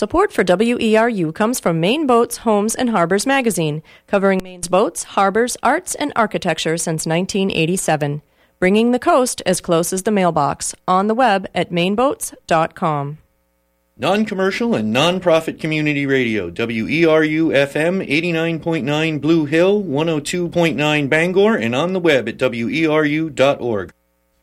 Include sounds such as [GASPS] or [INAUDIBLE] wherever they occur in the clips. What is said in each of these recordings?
Support for WERU comes from Maine Boats, Homes, and Harbors magazine, covering Maine's boats, harbors, arts, and architecture since 1987. Bringing the coast as close as the mailbox. On the web at maineboats.com. Non commercial and non profit community radio, WERU FM 89.9 Blue Hill, 102.9 Bangor, and on the web at weru.org.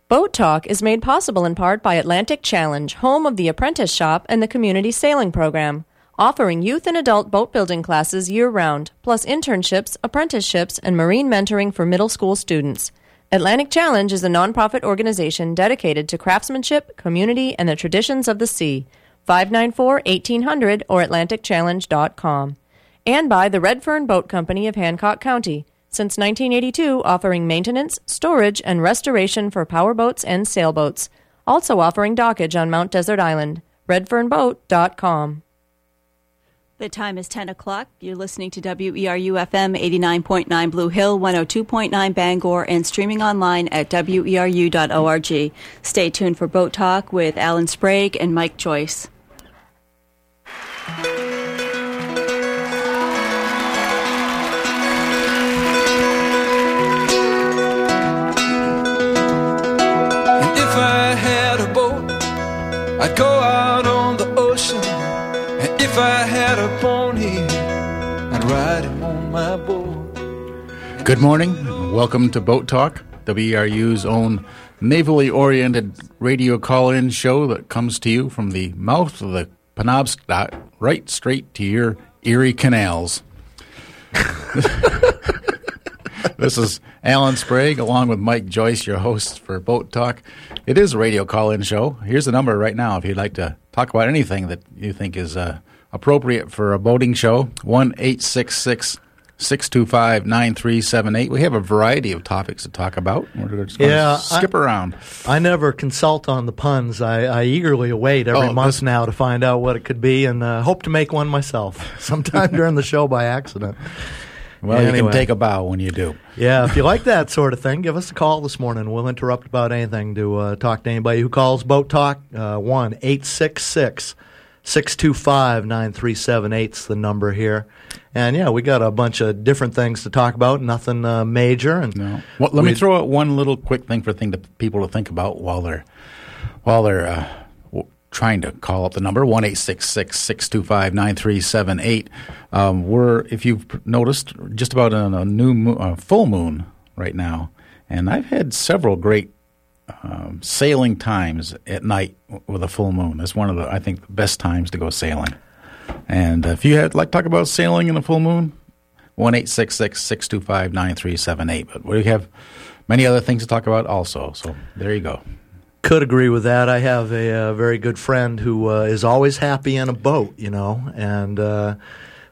Boat Talk is made possible in part by Atlantic Challenge, home of the Apprentice Shop and the Community Sailing Program, offering youth and adult boat building classes year round, plus internships, apprenticeships, and marine mentoring for middle school students. Atlantic Challenge is a nonprofit organization dedicated to craftsmanship, community, and the traditions of the sea. 594 1800 or AtlanticChallenge.com. And by the Redfern Boat Company of Hancock County since 1982 offering maintenance, storage, and restoration for powerboats and sailboats. Also offering dockage on Mount Desert Island. RedfernBoat.com. The time is 10 o'clock. You're listening to WERU FM 89.9 Blue Hill, 102.9 Bangor, and streaming online at weru.org. Stay tuned for Boat Talk with Alan Sprague and Mike Joyce. I'd go out on the ocean, and if I had a pony, I'd ride him on my boat. Good morning. And welcome to Boat Talk, WERU's own navally oriented radio call in show that comes to you from the mouth of the Penobscot right straight to your Erie canals. [LAUGHS] [LAUGHS] this is Alan Sprague along with Mike Joyce, your host for Boat Talk. It is a radio call in show. Here's the number right now if you'd like to talk about anything that you think is uh, appropriate for a boating show 1 866 625 9378. We have a variety of topics to talk about. We're just going yeah, to skip I, around. I never consult on the puns. I, I eagerly await every Oh, month this- now to find out what it could be and uh, hope to make one myself [LAUGHS] sometime during the show by accident. Well, you Anyway. can take a bow when you do. Yeah, if you like that sort of thing, give us a call this morning. We'll interrupt about anything to uh, talk to anybody who calls Boat Talk. Uh, 1 866 625 9378 is the number here. And yeah, we got a bunch of different things to talk about, nothing uh, major. And No. Well, let me throw out one little quick thing for thing to people to think about while they're while they're uh, trying to call up the number one eight six six six two five nine three seven eight. Um, we're if you've noticed just about on a new mo- uh, full moon right now, and I've had several great um, sailing times at night with a full moon. It's one of the I think the best times to go sailing. And if you had like talk about sailing in a full moon, one eight six six six two five nine three seven eight. But we have many other things to talk about also. So there you go. Could agree with that. I have a, uh very good friend who uh, is always happy in a boat, you know, and uh,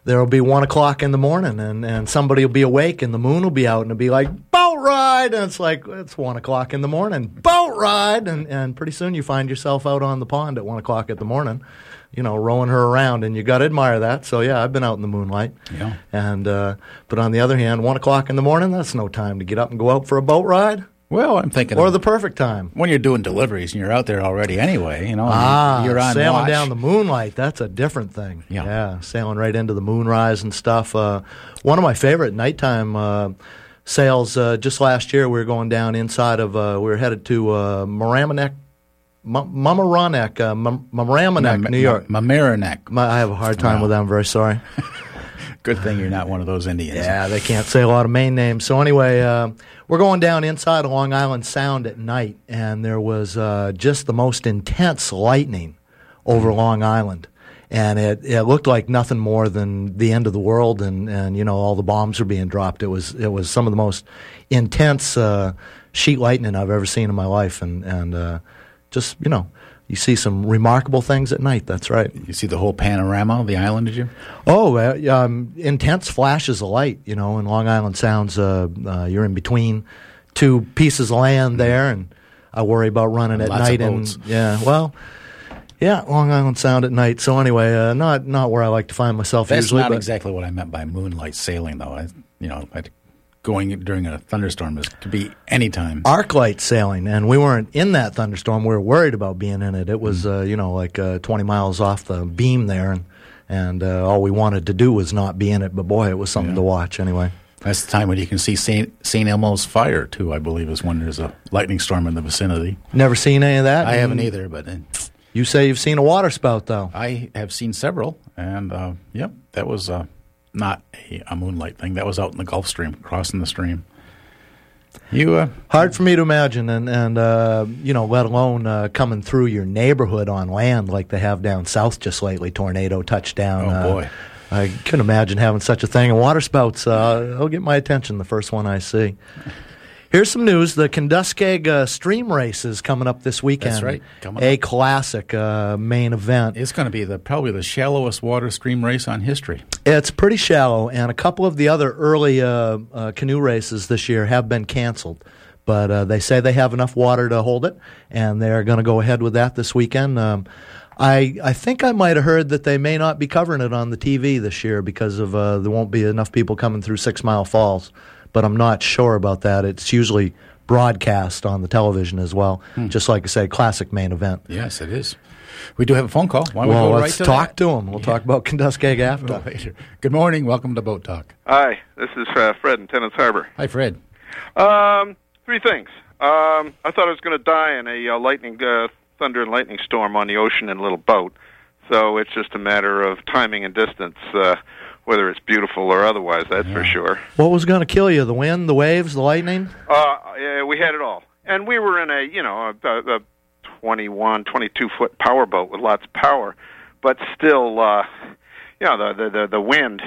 there will be one o'clock in the morning, and, and somebody will be awake, and the moon will be out, and it'll be like boat ride, and it's like it's one o'clock in the morning, boat ride, and and pretty soon you find yourself out on the pond at one o'clock in the morning, you know, rowing her around, and you got to admire that. So yeah, I've been out in the moonlight, Yeah. and uh, but on the other hand, one o'clock in the morning, that's no time to get up and go out for a boat ride, Well, I'm thinking or of the perfect time. when you're doing deliveries and you're out there already anyway. You know, Ah, you're on sailing watch. down the moonlight. That's a different thing. Yeah. yeah sailing right into the moonrise and stuff. Uh, one of my favorite nighttime uh, sails. Uh, just last year, we were going down inside of. Uh, we were headed to uh, Maramanek, Mamaroneck, uh, M- Mamaroneck, New York. Mamaroneck. I have a hard time with that. I'm very sorry. [LAUGHS] Good thing you're not one of those Indians. Yeah, they can't say a lot of Maine names. So anyway, uh, we're going down inside of Long Island Sound at night, and there was uh, just the most intense lightning over Long Island, and it, it looked like nothing more than the end of the world, and, and you know all the bombs were being dropped. It was it was some of the most intense uh, sheet lightning I've ever seen in my life, and and uh, just you know. You see some remarkable things at night. That's right. You see the whole panorama of the island, did you? Oh, uh, um, intense flashes of light. You know, in Long Island Sounds, uh, uh, you're in between two pieces of land there, and I worry about running at night. And yeah, well, yeah, Long Island Sound at night. So anyway, uh, not not where I like to find myself That's usually. not exactly what I meant by moonlight sailing, though. I, you know, I going during a thunderstorm is to be anytime. arc light sailing, and we weren't in that thunderstorm. We were worried about being in it. It was, Mm. uh, you know, like uh, 20 miles off the beam there, and and uh, all we wanted to do was not be in it. But boy, it was something Yeah. to watch anyway. That's the time when you can see St. Elmo's fire too. I believe is when there's a lightning storm in the vicinity. Never seen any of that. I haven't Mm. either, but uh, You say you've seen a water spout though. I have seen several, and uh, yep, that was uh, not a, a moonlight thing. That was out in the Gulf Stream, crossing the stream. You, uh, Hard for me to imagine, and and uh, you know, let alone uh, coming through your neighborhood on land like they have down south just lately. Tornado touchdown. Oh, uh, boy. I couldn't imagine having such a thing. And water spouts, uh, they'll get my attention the first one I see. Here's some news: the Kenduskeag uh, Stream Race is coming up this weekend. That's right, coming a up. classic uh, main event. it's going to be the probably the shallowest water stream race on history. It's pretty shallow, and a couple of the other early uh, uh, canoe races this year have been canceled. But uh, they say they have enough water to hold it, and they're going to go ahead with that this weekend. Um, I I think I might have heard that they may not be covering it on the TV this year because of uh, there won't be enough people coming through Six Mile Falls. But I'm not sure about that. It's usually broadcast on the television as well. Just like I say, classic main event. Yes, it is. We do have a phone call. Why don't well, we go let's right to talk that? to them. We'll talk about Kenduskeag after. later. Good morning. Welcome to Boat Talk. Hi, this is uh, Fred in Tenants Harbor. Hi, Fred. Um, three things. Um, I thought I was going to die in a uh, lightning, uh, thunder and lightning storm on the ocean in a little boat. So it's just a matter of timing and distance, uh, whether it's beautiful or otherwise. That's for sure. What was going to kill you? The wind, the waves, the lightning? Uh, yeah, we had it all, and we were in a you know a, a, a 21, 22 foot power boat with lots of power, but still, uh, you know, the, the the the wind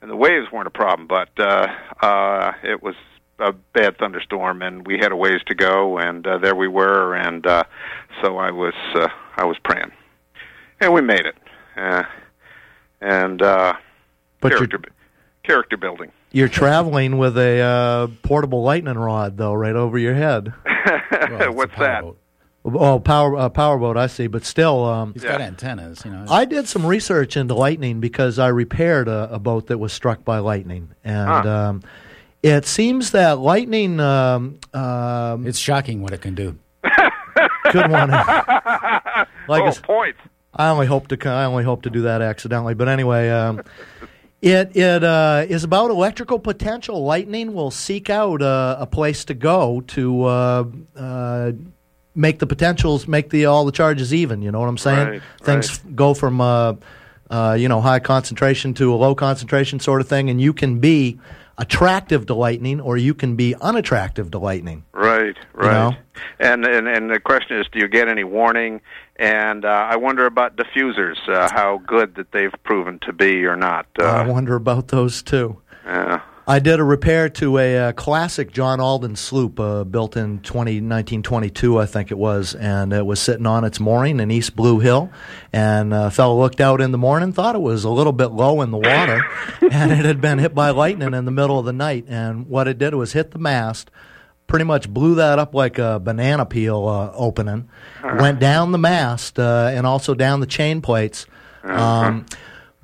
and the waves weren't a problem, but uh, uh, it was a bad thunderstorm, and we had a ways to go, and uh, there we were, and uh, so I was uh, I was praying, and we made it, uh, and uh, But you're- character character building. You're traveling with a uh, portable lightning rod, though, right over your head. [LAUGHS] Well, it's a What's power that? boat. Oh, power uh, powerboat, I see. But still, um, He's Yeah. got antennas. You know. I did some research into lightning because I repaired a, a boat that was struck by lightning, and Huh. um, it seems that lightning. Um, um, it's shocking what it can do. good one. [LAUGHS] like I oh, points. I only hope to. I only hope to do that accidentally. But anyway, um, [LAUGHS] it it uh, is about electrical potential. Lightning will seek out uh, a place to go to uh, uh, make the potentials, make the all the charges even. You know what I'm saying? Right, Things go from uh, uh, you know high concentration to a low concentration sort of thing, and you can be attractive to lightning, or you can be unattractive to lightning. Right, right. know? And, and and the question is, do you get any warning? And uh, I wonder about diffusers, uh, how good that they've proven to be or not. Uh, I wonder about those too. uh, I did a repair to a uh, classic John Alden sloop uh, built in 20, 1922, I think it was, and it was sitting on its mooring in East Blue Hill. And a fellow looked out in the morning, thought it was a little bit low in the water, [LAUGHS] and it had been hit by lightning in the middle of the night. And what it did was hit the mast, pretty much blew that up like a banana peel uh, opening, went down the mast uh, and also down the chain plates. Um,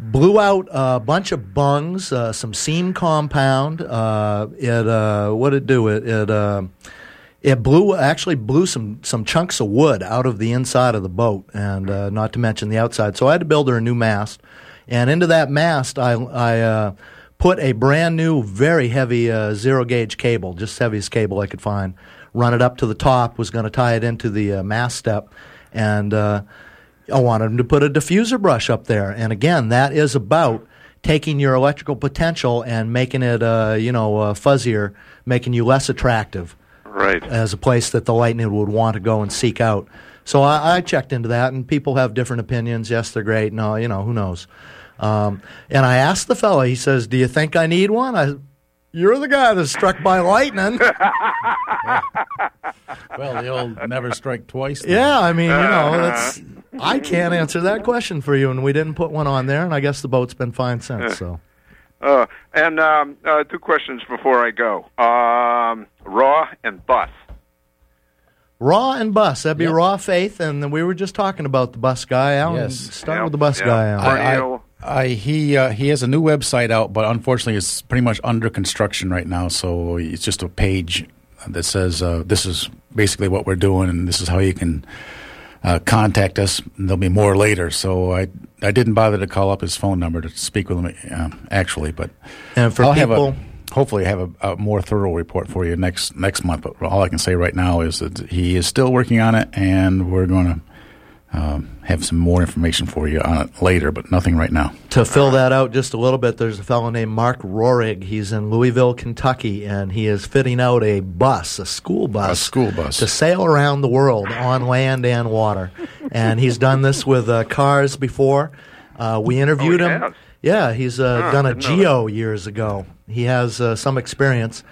blew out a bunch of bungs, uh, some seam compound. Uh, it uh, what it do? It it, uh, it blew actually blew some some chunks of wood out of the inside of the boat, and uh, not to mention the outside. So I had to build her a new mast, and into that mast I I. Uh, Put a brand new, very heavy zero gauge cable, just heaviest cable I could find. Run it up to the top. Was going to tie it into the mast step, and I wanted him to put a diffuser brush up there. And again, that is about taking your electrical potential and making it, uh, you know, uh, fuzzier, making you less attractive right. as a place that the lightning would want to go and seek out. So I, I checked into that, and people have different opinions. Yes, they're great. No, you know, who knows? Um, and I asked the fellow. He says, "Do you think I need one?" I, you're the guy that's struck by lightning. [LAUGHS] Well, the old never strike twice. thing. Yeah, I mean, you know, that's I can't answer that question for you, and we didn't put one on there, and I guess the boat's been fine since. So Uh, and um, uh, two questions before I go. Um, raw and bus. raw and bus, that'd be Yep. raw faith, and we were just talking about the bus guy. Alan, Yes. start Yeah, with the bus yeah. guy. Alan. I- Perennial, Uh, he uh, he has a new website out, but unfortunately, it's pretty much under construction right now. So it's just a page that says uh, this is basically what we're doing, and this is how you can uh, contact us. And there'll be more later. So I I didn't bother to call up his phone number to speak with him uh, actually, but And for I'll people- have a, hopefully have a, a more thorough report for you next next month. But all I can say right now is that he is still working on it, and we're going to. Um, have some more information for you on it later, but nothing right now. To fill that out just a little bit, there's a fellow named Mark Rohrig. He's in Louisville, Kentucky, and he is fitting out a bus, a school bus, A school bus. to sail around the world on land and water. And he's done this with uh, cars before. Uh, we interviewed Oh, him. has? Yeah, he's uh, Huh, done a Geo years ago. He has uh, some experience.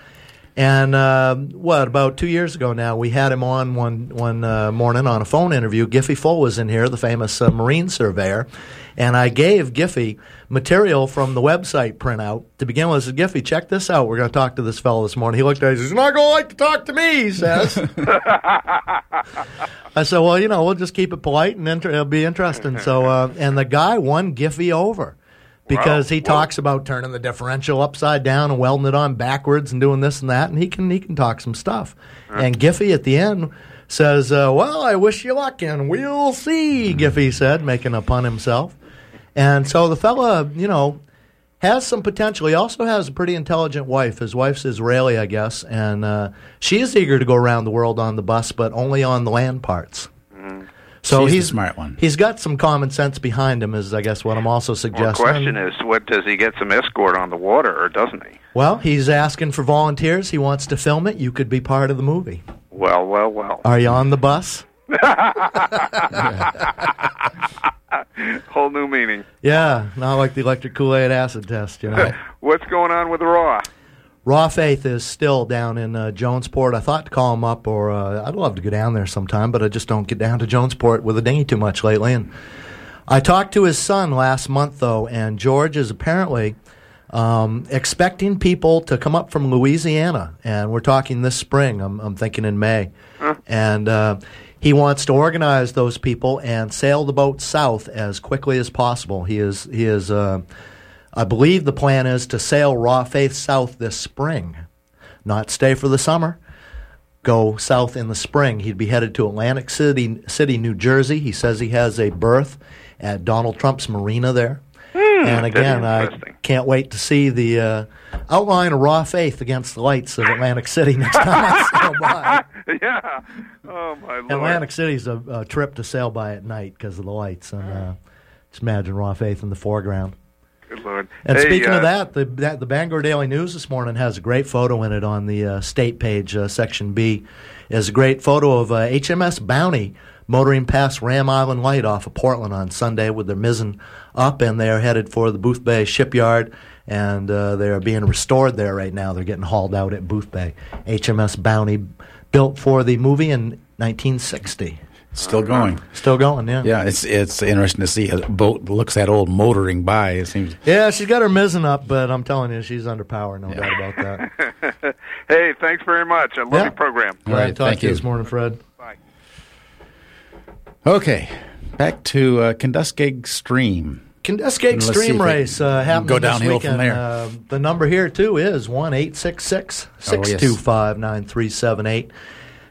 And uh, what about two years ago now? We had him on one one uh, morning on a phone interview. Giffy Full was in here, the famous uh, marine surveyor, and I gave Giffy material from the website printout to begin with. I said, Giffy, check this out. We're going to talk to this fellow this morning. He looked at me. He says, "He's not going to like to talk to me." He says. [LAUGHS] I said, "Well, you know, we'll just keep it polite and inter- it'll be interesting." So, uh, and the guy won Giffy over because Wow. he talks about turning the differential upside down and welding it on backwards and doing this and that, and he can he can talk some stuff. And Giffy at the end says, uh, "Well, I wish you luck, and we'll see." Giffy said, making a pun himself. And so the fella, you know, has some potential. He also has a pretty intelligent wife. His wife's Israeli, I guess, and uh, she is eager to go around the world on the bus, but only on the land parts. So She's the he's smart one. He's got some common sense behind him, is I guess what I'm also Well, the suggesting. question is, what does he get some escort on the water, or doesn't he? Well, he's asking for volunteers. He wants to film it. You could be part of the movie. Well, well, well. Are you on the bus? [LAUGHS] Whole new meaning. Yeah, not like the electric Kool Aid acid test, you know. [LAUGHS] What's going on with Raw? Raw Faith is still down in uh, Jonesport. I thought to call him up, or uh, I'd love to go down there sometime, but I just don't get down to Jonesport with a dinghy too much lately. And I talked to his son last month, though, and George is apparently um, expecting people to come up from Louisiana, and we're talking this spring. I'm, I'm thinking in May, and uh, he wants to organize those people and sail the boat south as quickly as possible. He is he is. Uh, I believe the plan is to sail Raw Faith south this spring, not stay for the summer. Go south in the spring. He'd be headed to Atlantic City, City, New Jersey. He says he has a berth at Donald Trump's marina there. and again, I can't wait to see the uh, outline of Raw Faith against the lights of Atlantic City next time I [LAUGHS] sail by. yeah. Oh my lord. Atlantic City's a, a trip to sail by at night because of the lights, and uh, just imagine Raw Faith in the foreground. Good lord. And Hey, speaking uh, of that, the that, the Bangor Daily News this morning has a great photo in it on the uh, state page, uh, section B. Is a great photo of uh, HMS Bounty motoring past Ram Island Light off of Portland on Sunday with their mizzen up, and they are headed for the Boothbay shipyard, and uh, they are being restored there right now. They're getting hauled out at Boothbay. HMS Bounty, built for the movie in 1960, Still going. still going. Yeah. Yeah, it's it's interesting to see a boat looks that old motoring by. It seems Yeah, she's got her mizzen up, but I'm telling you, she's under power, no Yeah. doubt about that. [LAUGHS] hey, thanks very much. I love Yeah. your program. All Glad right, to talk thank to you you. this morning, Fred. Bye. okay. Back to uh, Kenduskeag Stream. Kenduskeag Let's Stream Race uh, happening go this downhill from there. Uh, the number here too is one eight six six six two five nine three seven eight.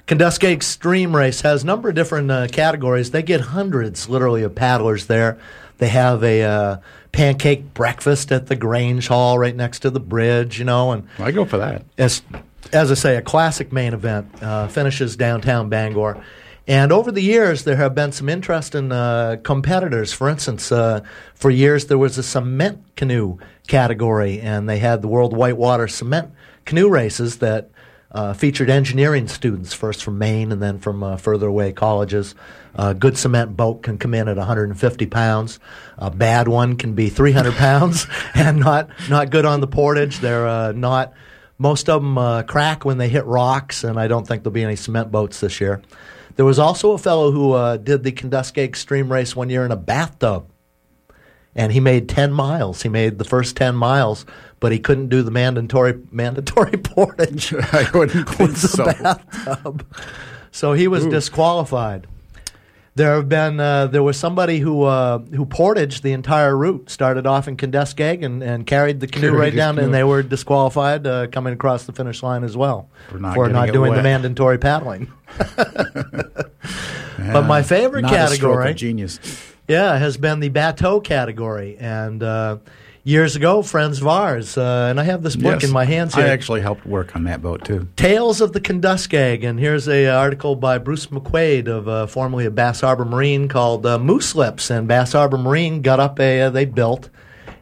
Kenduskeag Extreme Race has a number of different uh, categories. They get hundreds, literally, of paddlers there. They have a uh, pancake breakfast at the Grange Hall right next to the bridge, you know, and I go for that. as, as I say, a classic main event uh, finishes downtown Bangor. And over the years, there have been some interesting uh, competitors. For instance, uh, for years there was a cement canoe category, and they had the World Whitewater Cement Canoe Races that uh, featured engineering students, first from Maine and then from uh, further away colleges. A good cement boat can come in at 150 pounds. A bad one can be 300 [LAUGHS] pounds, [LAUGHS] and not not good on the portage. They're uh, not. Most of them uh, crack when they hit rocks, and I don't think there'll be any cement boats this year. There was also a fellow who uh, did the Kenduskeag Extreme Race one year in a bathtub, and he made 10 miles. He made the first 10 miles, but he couldn't do the mandatory mandatory [LAUGHS] portage [LAUGHS] I wouldn't with the so. bathtub. So he was disqualified. There have been uh, there was somebody who uh, who portaged the entire route. Started off in Kenduskeag and, and carried the canoe Carried right down, canoe. and they were disqualified uh, coming across the finish line as well For not for not doing the mandatory paddling. [LAUGHS] but my favorite Not a stroke of category, genius. Yeah, has been the bateau category. And uh, years ago, friends of ours, uh, and I have this book Yes. in my hands here. I actually helped work on that boat too. Tales of the Kenduskeag, and here's a uh, article by Bruce McQuaid of uh, formerly of Bass Harbor Marine called uh, Moose Lips, and Bass Harbor Marine got up a uh, they built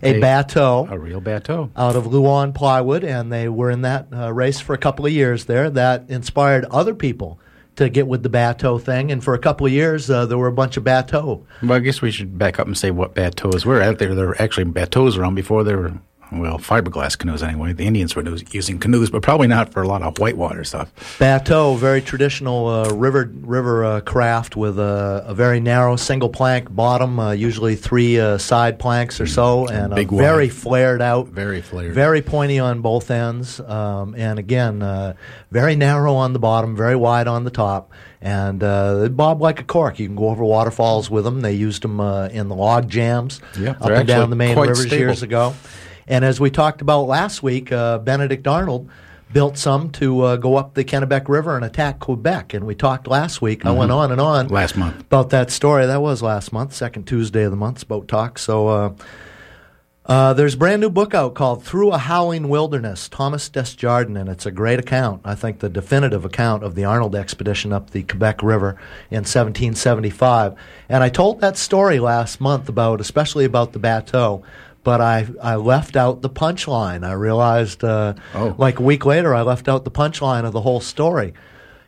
a A- bateau A real bateau. out of Luan plywood, and they were in that uh, race for a couple of years there. That inspired other people to get with the bateau thing, and for a couple of years uh, there were a bunch of bateau. Well, I guess we should back up and say what bateaus were. Out there, there were actually bateaus around before there were, well, fiberglass canoes anyway. The Indians were using canoes, but probably not for a lot of whitewater stuff. Bateau, very traditional uh, river river uh, craft with a, a very narrow single plank bottom, uh, usually three uh, side planks or so, and Big a very flared out, Very flared. very pointy on both ends, um, and again, uh, very narrow on the bottom, very wide on the top, and uh, they bob like a cork. You can go over waterfalls with them. They used them uh, in the log jams Yeah, up and down the main rivers stable. years ago. And as we talked about last week, uh, Benedict Arnold built some to uh, go up the Kennebec River and attack Quebec. And we talked last week. I went on and on Mm-hmm. Last month. about that story. That was last month, second Tuesday of the month, Boat Talk. So uh, uh, there's a brand new book out called Through a Howling Wilderness, Thomas Desjardin, and it's a great account. I think the definitive account of the Arnold expedition up the Quebec River in 1775. And I told that story last month about, especially about the bateau. But I, I left out the punchline. I realized, uh, Oh. like a week later, I left out the punchline of the whole story.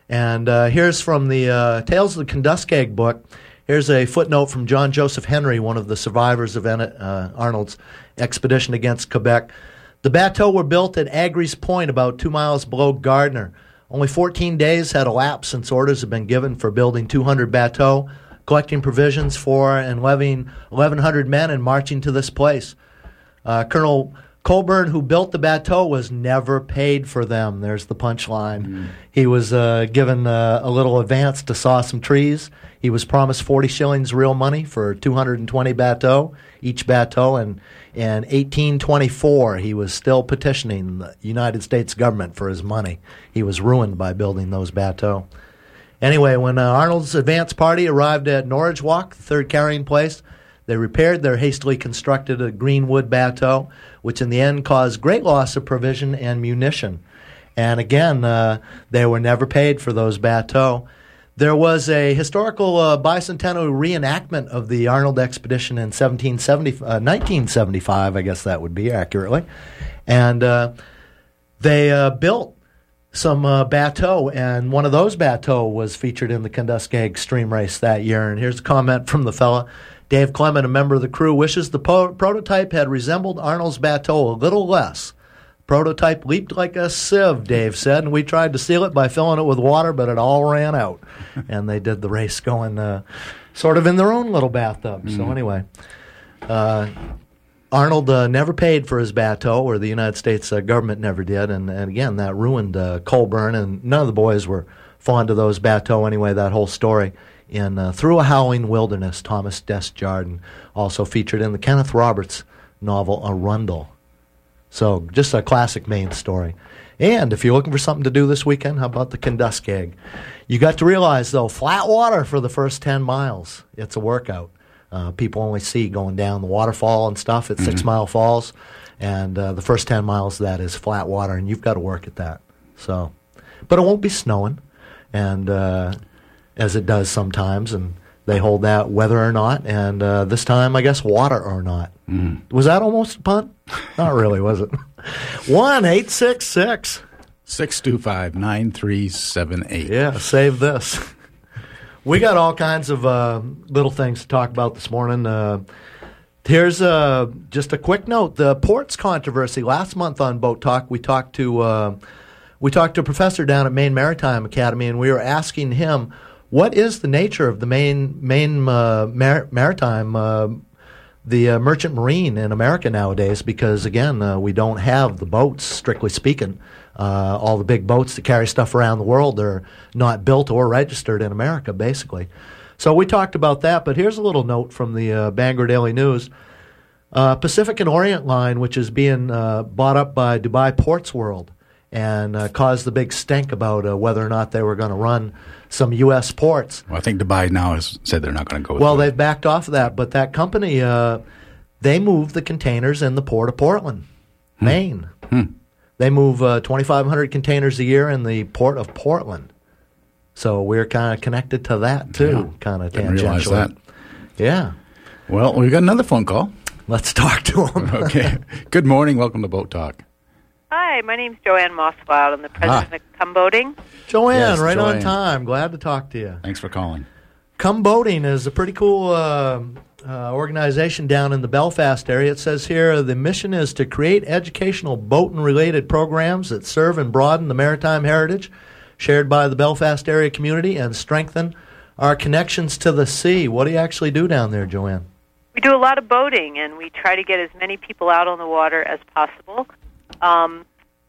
And uh, here's from the uh, Tales of the Kenduskeag book. Here's a footnote from John Joseph Henry, one of the survivors of uh, Arnold's expedition against Quebec. The bateaux were built at Agry's Point, about two miles below Gardiner. Only 14 days had elapsed since orders had been given for building 200 bateaux, collecting provisions for and levying 1,100 men and marching to this place. Uh, Colonel Colburn, who built the bateau, was never paid for them. There's the punchline. He was uh, given uh, a little advance to saw some trees. He was promised 40 shillings real money for 220 bateau, each bateau. And in 1824, he was still petitioning the United States government for his money. He was ruined by building those bateau. Anyway, when uh, Arnold's advance party arrived at Norridgewock, the third carrying place, they repaired their hastily constructed greenwood bateau, which in the end caused great loss of provision and munition. And again, uh, they were never paid for those bateaux. There was a historical uh, bicentennial reenactment of the Arnold expedition in 1770, uh, 1975, I guess that would be accurately. And uh, they uh, built some uh, bateau, and one of those bateau was featured in the Kenduskeag Stream Race that year. And here's a comment from the fella. Dave Clement, a member of the crew, wishes the po- prototype had resembled Arnold's bateau a little less. Prototype leaped like a sieve, Dave said, and we tried to seal it by filling it with water, but it all ran out. [LAUGHS] and they did the race going uh, sort of in their own little bathtub. So, anyway, uh, Arnold uh, never paid for his bateau, or the United States uh, government never did, and, and again that ruined uh, Colburn, and none of the boys were fond of those bateau anyway. That whole story in uh, Through a Howling Wilderness, Thomas Desjardin, also featured in the Kenneth Roberts novel Arundel. So just a classic Maine story. And if you're looking for something to do this weekend, how about the Kenduskeag? You got to realize though, flat water for the first ten miles. It's a workout. Uh, people only see going down the waterfall and stuff at Six Mile Falls, and uh, the first ten miles of that is flat water, and you've got to work at that. So, but it won't be snowing, and uh, as it does sometimes, and they hold that whether or not, and uh, this time I guess water or not. Was that almost a punt? [LAUGHS] Not really, was it? One eight six six. 625 9378. Yeah, save this. We got all kinds of uh, little things to talk about this morning. Uh, here's uh, just a quick note: the ports controversy. Last month on Boat Talk, we talked to uh, we talked to a professor down at Maine Maritime Academy, and we were asking him what is the nature of the main Maine uh, mar- maritime. Uh, the uh, merchant marine in America nowadays because again uh, we don't have the boats strictly speaking uh, all the big boats that carry stuff around the world they're not built or registered in America basically So we talked about that, but here's a little note from the uh, Bangor Daily News. Uh, Pacific and Orient line, which is being uh, bought up by Dubai Ports World, and uh, caused the big stink about uh, whether or not they were going to run some U.S. ports. Well, I think Dubai now has said they're not going to go. Well, they've backed off of that, but that company, uh, they move the containers in the port of Portland, Maine. They move uh, 2,500 containers a year in the port of Portland. So we're kind of connected to that too, Yeah. kind of tangentially. that. Yeah. Well, we got another phone call. Let's talk to them. [LAUGHS] Okay. Good morning. Welcome to Boat Talk. Hi, my name's Joanne Mosswild. I'm the president Ah. of Come Boating. Joanne, Yes, right on time. Glad to talk to you. Thanks for calling. Come Boating is a pretty cool uh, uh, organization down in the Belfast area. It says here the mission is to create educational boating related programs that serve and broaden the maritime heritage shared by the Belfast area community and strengthen our connections to the sea. What do you actually do down there, Joanne? We do a lot of boating, and we try to get as many people out on the water as possible um,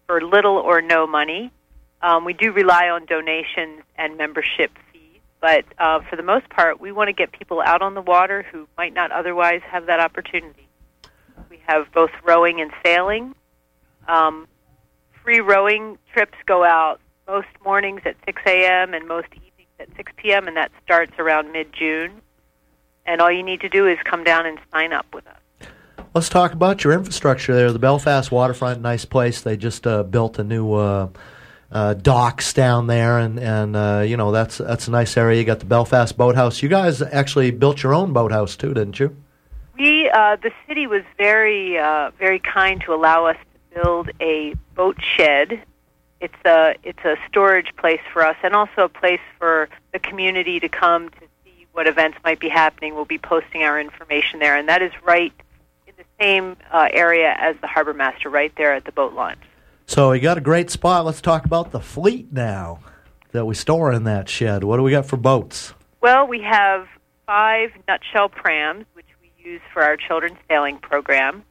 for little or no money. Um, we do rely on donations and membership fees, but uh, for the most part, we want to get people out on the water who might not otherwise have that opportunity. We have both rowing and sailing. Um, free rowing trips go out most mornings at 6 a.m. and most evenings at 6 p.m., and that starts around mid June. And all you need to do is come down and sign up with us. Let's talk about your infrastructure there. The Belfast waterfront, nice place. They just uh, built a new uh, uh, docks down there, and and uh, you know that's that's a nice area. You got the Belfast Boathouse. You guys actually built your own boathouse too, didn't you? We, uh, the city was very, uh, very kind to allow us to build a boat shed. It's a, it's a storage place for us, and also a place for the community to come to see what events might be happening. We'll be posting our information there, and that is right same uh, area as the harbor master, right there at the boat launch. So you got a great spot. Let's talk about the fleet now that we store in that shed. What do we got for boats? Well, we have five nutshell prams, which we use for our children's sailing program.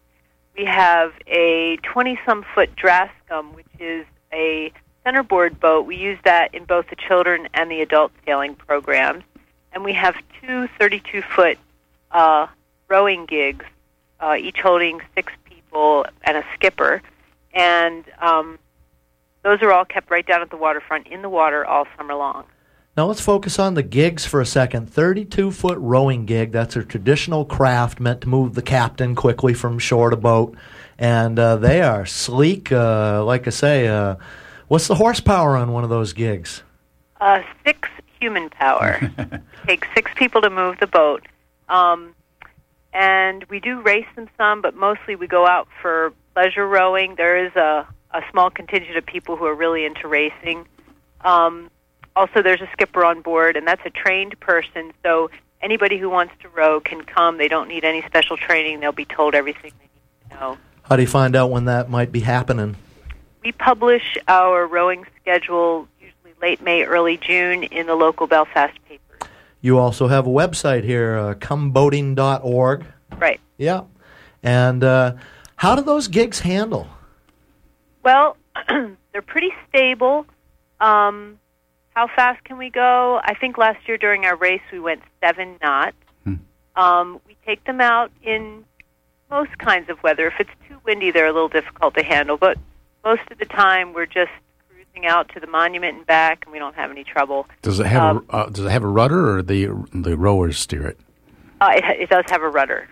We have a 20 some foot Drascombe, which is a centerboard boat. We use that in both the children and the adult sailing programs. And we have two 32 foot uh, rowing gigs, uh, each holding six people and a skipper. And um, those are all kept right down at the waterfront in the water all summer long. Now let's focus on the gigs for a second. 32 foot rowing gig, that's a traditional craft meant to move the captain quickly from shore to boat. And uh, they are sleek. Uh, like I say, uh, what's the horsepower on one of those gigs? Uh, six human power. [LAUGHS] Takes six people to move the boat. Um, and we do race them some, but mostly we go out for pleasure rowing. There is a, a small contingent of people who are really into racing. Um, also, there's a skipper on board, and that's a trained person. So anybody who wants to row can come. They don't need any special training. They'll be told everything they need to know. How do you find out when that might be happening? We publish our rowing schedule usually late May, early June in the local Belfast paper. You also have a website here, uh, comeboating.org. Right. Yeah. And uh, how do those gigs handle? Well, [CLEARS THROAT] they're pretty stable. Um, how fast can we go? I think last year during our race we went seven knots. Um, we take them out in most kinds of weather. If it's too windy, they're a little difficult to handle, but most of the time we're just cruising out to the monument and back, and we don't have any trouble. Does it have Um, a uh, does it have a rudder or the the rowers steer it? Uh, it, it does have a rudder.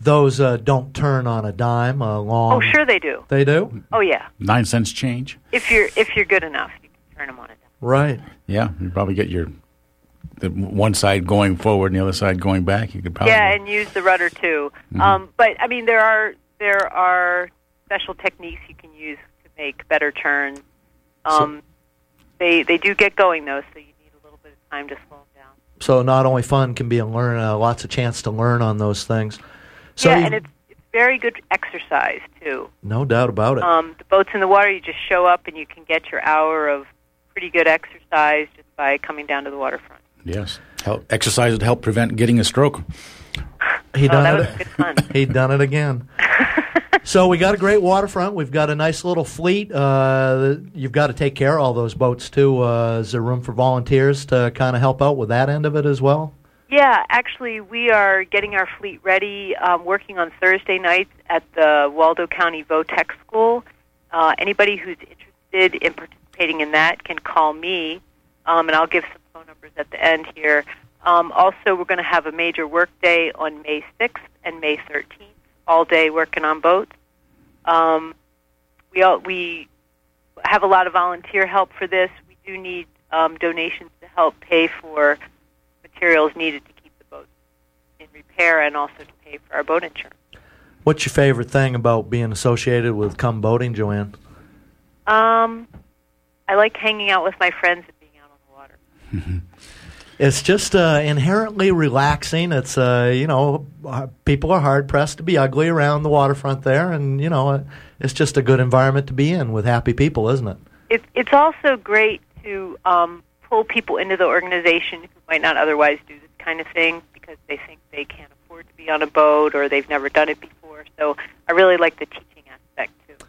Those uh, don't turn on a dime. Uh, long. Oh, sure they do. They do. Oh, yeah. Nine cents change. If you're if you're good enough, you can turn them on it. Right. Yeah, you probably get your the one side going forward and the other side going back. You could probably Yeah, and use the rudder too. Um, but I mean, there are there are special techniques you can use to make better turns. Um, they they do get going though, so you need a little bit of time to slow them down. So not only fun can be a learn, uh, lots of chance to learn on those things. So yeah, you- and it's it's very good exercise too. no doubt about it. Um, the boats in the water, you just show up and you can get your hour of pretty good exercise just by coming down to the waterfront. yes help exercise to help prevent getting a stroke. he Oh, done that it. was good fun. [LAUGHS] he done it again. [LAUGHS] so we got a great waterfront. We've got a nice little fleet. Uh, you've got to take care of all those boats too. Uh, is there room for volunteers to kind of help out with that end of it as well? Yeah, actually, we are getting our fleet ready, um, working on Thursday nights at the Waldo County Votech School. Uh, anybody who's interested in participating in that can call me, um, and I'll give some phone numbers at the end here. Um, also, we're going to have a major work day on May 6th and May 13th, all day working on boats. Um, we all, we have a lot of volunteer help for this. We do need um, donations to help pay for materials needed to keep the boat in repair and also to pay for our boat insurance. What's your favorite thing about being associated with Come Boating, Joanne? Um, I like hanging out with my friends and being out on the water. [LAUGHS] It's just uh, inherently relaxing. It's uh, you know, uh, people are hard pressed to be ugly around the waterfront there, and you know, it's just a good environment to be in with happy people, isn't it? It, it's also great to um, pull people into the organization who might not otherwise do this kind of thing because they think they can't afford to be on a boat or they've never done it before. So I really like the teaching aspect too.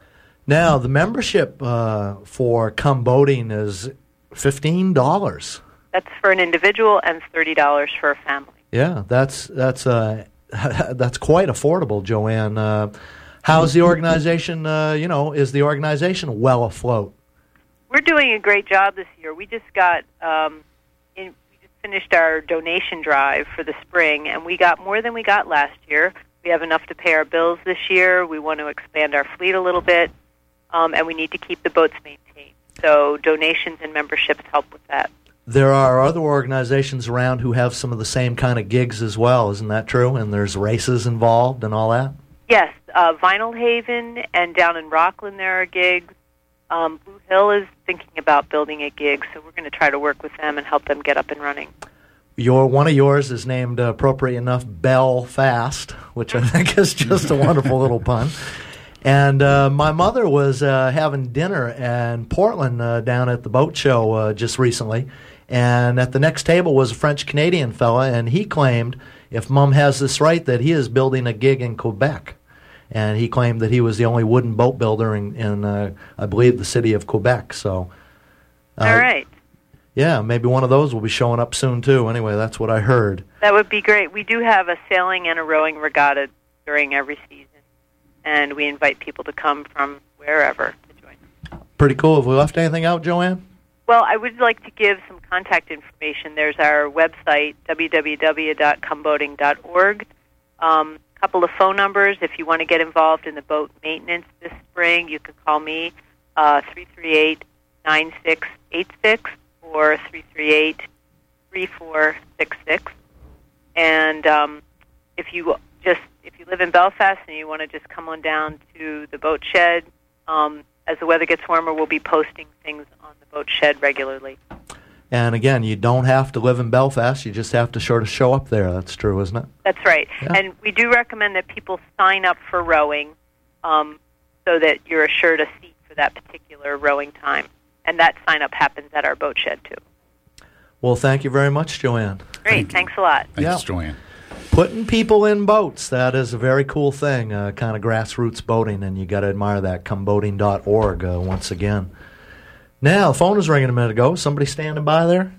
Now, the membership uh, for Come Boating is fifteen dollars. That's for an individual and thirty dollars for a family. Yeah, that's that's uh, [LAUGHS] that's quite affordable, Joanne. Uh, how's the organization? Uh, you know, is the organization well afloat? We're doing a great job this year. We just got um, in, we just finished our donation drive for the spring, and we got more than we got last year. We have enough to pay our bills this year. We want to expand our fleet a little bit, um, and we need to keep the boats maintained. So donations and memberships help with that. There are other organizations around who have some of the same kind of gigs as well, isn't that true? And there's races involved and all that. Yes, uh, Vinalhaven and down in Rockland there are gigs. Um, Blue Hill is thinking about building a gig, so we're going to try to work with them and help them get up and running. Your one of yours is named uh, appropriate enough Bell Fast, which I think is just a wonderful little pun. And uh, my mother was uh, having dinner in Portland uh, down at the boat show uh, just recently, and at the next table was a French Canadian fella, and he claimed, if Mum has this right, that he is building a gig in Quebec. And he claimed that he was the only wooden boat builder in, in uh, I believe, the city of Quebec. So, uh, All right. yeah, maybe one of those will be showing up soon too. Anyway, that's what I heard. That would be great. We do have a sailing and a rowing regatta during every season, and we invite people to come from wherever to join. Pretty cool. Have we left anything out, Joanne? Well, I would like to give some contact information. There's our website, www.comeboating.org. Um, a couple of phone numbers. If you want to get involved in the boat maintenance this spring, you can call me, uh, 338 9686 or 338 3466. And um, if you just if you live in Belfast and you want to just come on down to the boat shed, um, as the weather gets warmer, we'll be posting things on the boat shed regularly. And again, you don't have to live in Belfast. You just have to sort of show up there. That's true, isn't it? That's right. Yeah. And we do recommend that people sign up for rowing um, so that you're assured a seat for that particular rowing time. And that sign up happens at our boat shed, too. Well, thank you very much, Joanne. Great. Thanks a lot. Thanks, Yeah. Joanne. Putting people in boats, that is a very cool thing, uh, kind of grassroots boating, and you got to admire that. Comeboating.org uh, once again. Now, the phone was ringing a minute ago. Somebody standing by there?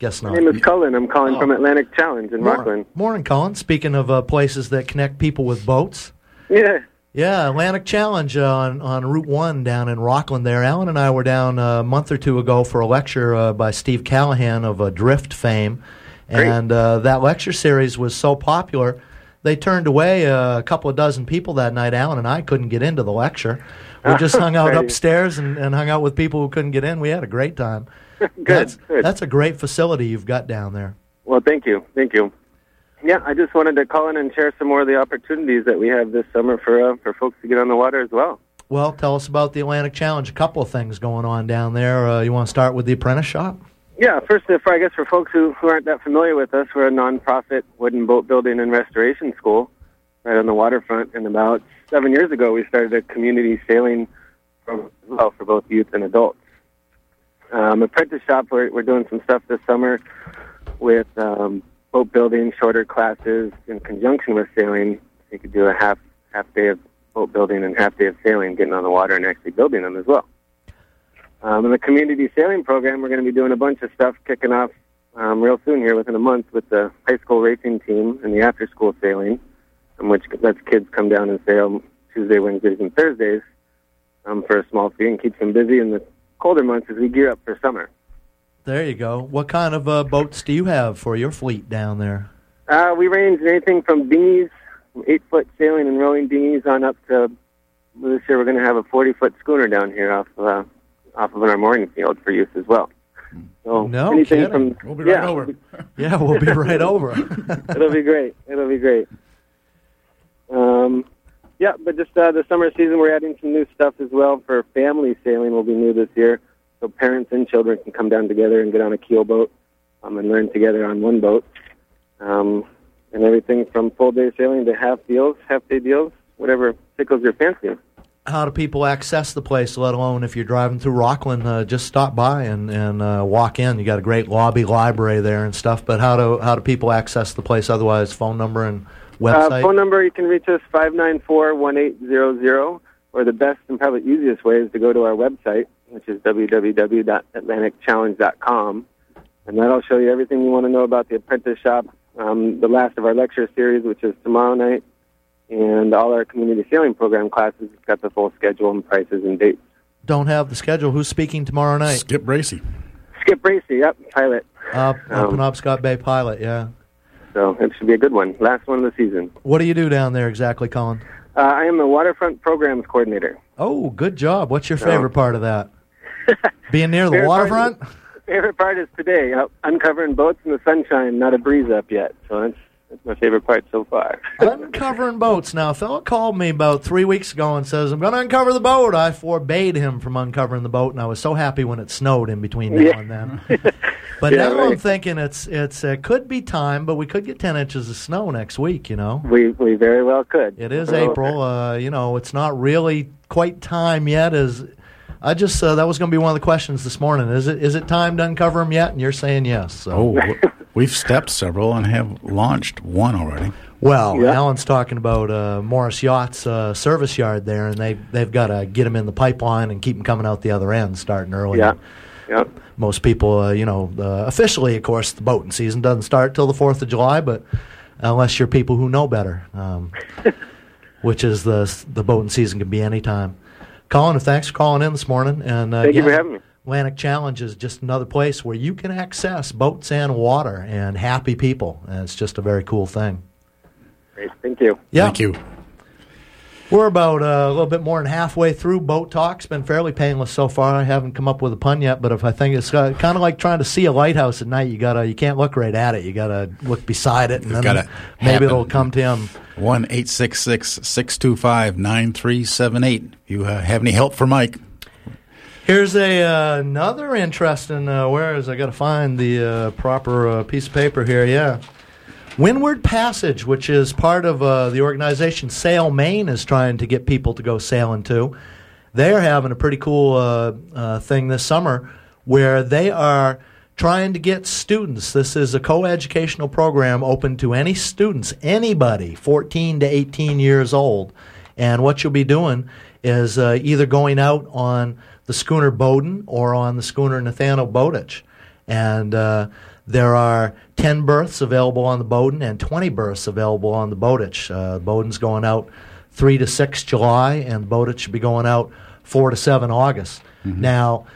Guess not. My name is Cullen. I'm calling Oh. from Atlantic Challenge in Morning, Rockland. morning, Colin. Speaking of uh, places that connect people with boats, Yeah. Yeah, Atlantic Challenge uh, on on Route One down in Rockland. There, Alan and I were down uh, a month or two ago for a lecture uh, by Steve Callahan of uh, Drift fame, Great. and uh, that lecture series was so popular. They turned away a couple of dozen people that night. Alan and I couldn't get into the lecture. We [LAUGHS] just hung out upstairs and, and hung out with people who couldn't get in. We had a great time. [LAUGHS] Good. That's, good. that's a great facility you've got down there. Well, thank you. Thank you. Yeah, I just wanted to call in and share some more of the opportunities that we have this summer for uh, for folks to get on the water as well. Well, tell us about the Atlantic Challenge. A couple of things going on down there. Uh, you want to start with the apprentice shop? Yeah, first, if I guess for folks who, who aren't that familiar with us, we're a nonprofit wooden boat building and restoration school right on the waterfront. And about seven years ago, we started a community sailing program well for both youth and adults. Um, apprentice shop, we're, we're doing some stuff this summer with um, boat building, shorter classes in conjunction with sailing. You could do a half half day of boat building and half day of sailing, getting on the water and actually building them as well. Um, in the community sailing program, we're going to be doing a bunch of stuff kicking off um, real soon here within a month with the high school racing team and the after school sailing, which lets kids come down and sail Tuesday, Wednesdays, and Thursdays um, for a small fee and keeps them busy in the colder months as we gear up for summer. There you go. What kind of uh, boats do you have for your fleet down there? Uh, we range anything from dinghies, eight foot sailing and rowing dinghies, on up to this year we're going to have a 40 foot schooner down here off uh, off of our mooring field for use as well. So No anything kidding. from We'll be [LAUGHS] yeah, over. Yeah, we'll be right over. [LAUGHS] It'll be great. It'll be great. Um, yeah, but just uh, the summer season, we're adding some new stuff as well for family sailing. Will be new this year, so parents and children can come down together and get on a keel boat um, and learn together on one boat. Um, and everything from full day sailing to half deals, half day deals, whatever tickles your fancy. How do people access the place, let alone if you're driving through Rockland, uh, just stop by and, and uh, walk in. You got a great lobby library there and stuff, but how do, how do people access the place otherwise? Phone number and website? Uh, phone number, you can reach us 594-1800, or the best and probably easiest way is to go to our website, which is www.atlanticchallenge.com, and that'll show you everything you want to know about the apprentice shop, um, the last of our lecture series, which is tomorrow night, and all our community sailing program classes. It's got the full schedule and prices and dates. Don't have the schedule. Who's speaking tomorrow night? Skip Bracy. Skip Bracy, yep, pilot. Up, up Um, in Upscott Bay Pilot, yeah. So it should be a good one. Last one of the season. What do you do down there exactly, Colin? Uh, I am the waterfront programs coordinator. Oh, good job. What's your favorite part of that? [LAUGHS] Being near the Favorite part waterfront? favorite part is today, uh, uncovering boats in the sunshine, not a breeze up yet. So that's, that's my favorite part so far. [LAUGHS] Uncovering boats. Now, a fella called me about three weeks ago and says, I'm going to uncover the boat. I forbade him from uncovering the boat, and I was so happy when it snowed in between now Yeah. and then. [LAUGHS] But Yeah, now I'm thinking it's it's it could be time, but we could get 10 inches of snow next week, you know. We we very well could. It is So- April. Uh, you know, it's not really quite time yet. As I just uh, that was going to be one of the questions this morning. Is it is it time to uncover them yet? And you're saying yes. So. Oh, we've stepped several and have launched one already. Well, Yeah. Alan's talking about uh, Morris Yachts uh, service yard there, and they they've got to get them in the pipeline and keep them coming out the other end, starting early. Yeah. Yeah. Most people, uh, you know, uh, officially, of course, the boating season doesn't start till the Fourth of July, but unless you're people who know better, um, [LAUGHS] which is the the boating season can be any time. Colin, thanks for calling in this morning, and uh, Thank you for having me. Atlantic Challenge is just another place where you can access boats and water and happy people, and it's just a very cool thing. Great. Thank you. Yeah. Thank you. We're about uh, a little bit more than halfway through boat talk. It's been fairly painless so far. I haven't come up with a pun yet, but if I think it's uh, kind of like trying to see a lighthouse at night. You gotta, you can't look right at it. You gotta look beside it, and It's then maybe happen. it'll come to him. One eight six six six two five nine three seven eight. You uh, have any help for Mike? Here's a uh, another interesting. Uh, where is I got to find the uh, proper uh, piece of paper here? Yeah, Windward Passage, which is part of uh, the organization Sail Maine, is trying to get people to go sailing to. They are having a pretty cool uh, uh, thing this summer where they are trying to get students. This is a co-educational program open to any students, anybody 14 to 18 years old. And what you'll be doing is uh, either going out on the schooner Bowdoin or on the schooner Nathaniel Bowditch. And uh, there are 10 berths available on the Bowdoin and 20 berths available on the Bowditch. Uh, Bowdoin's going out 3 to 6 July, and Bowditch should be going out 4 to 7 August. Now,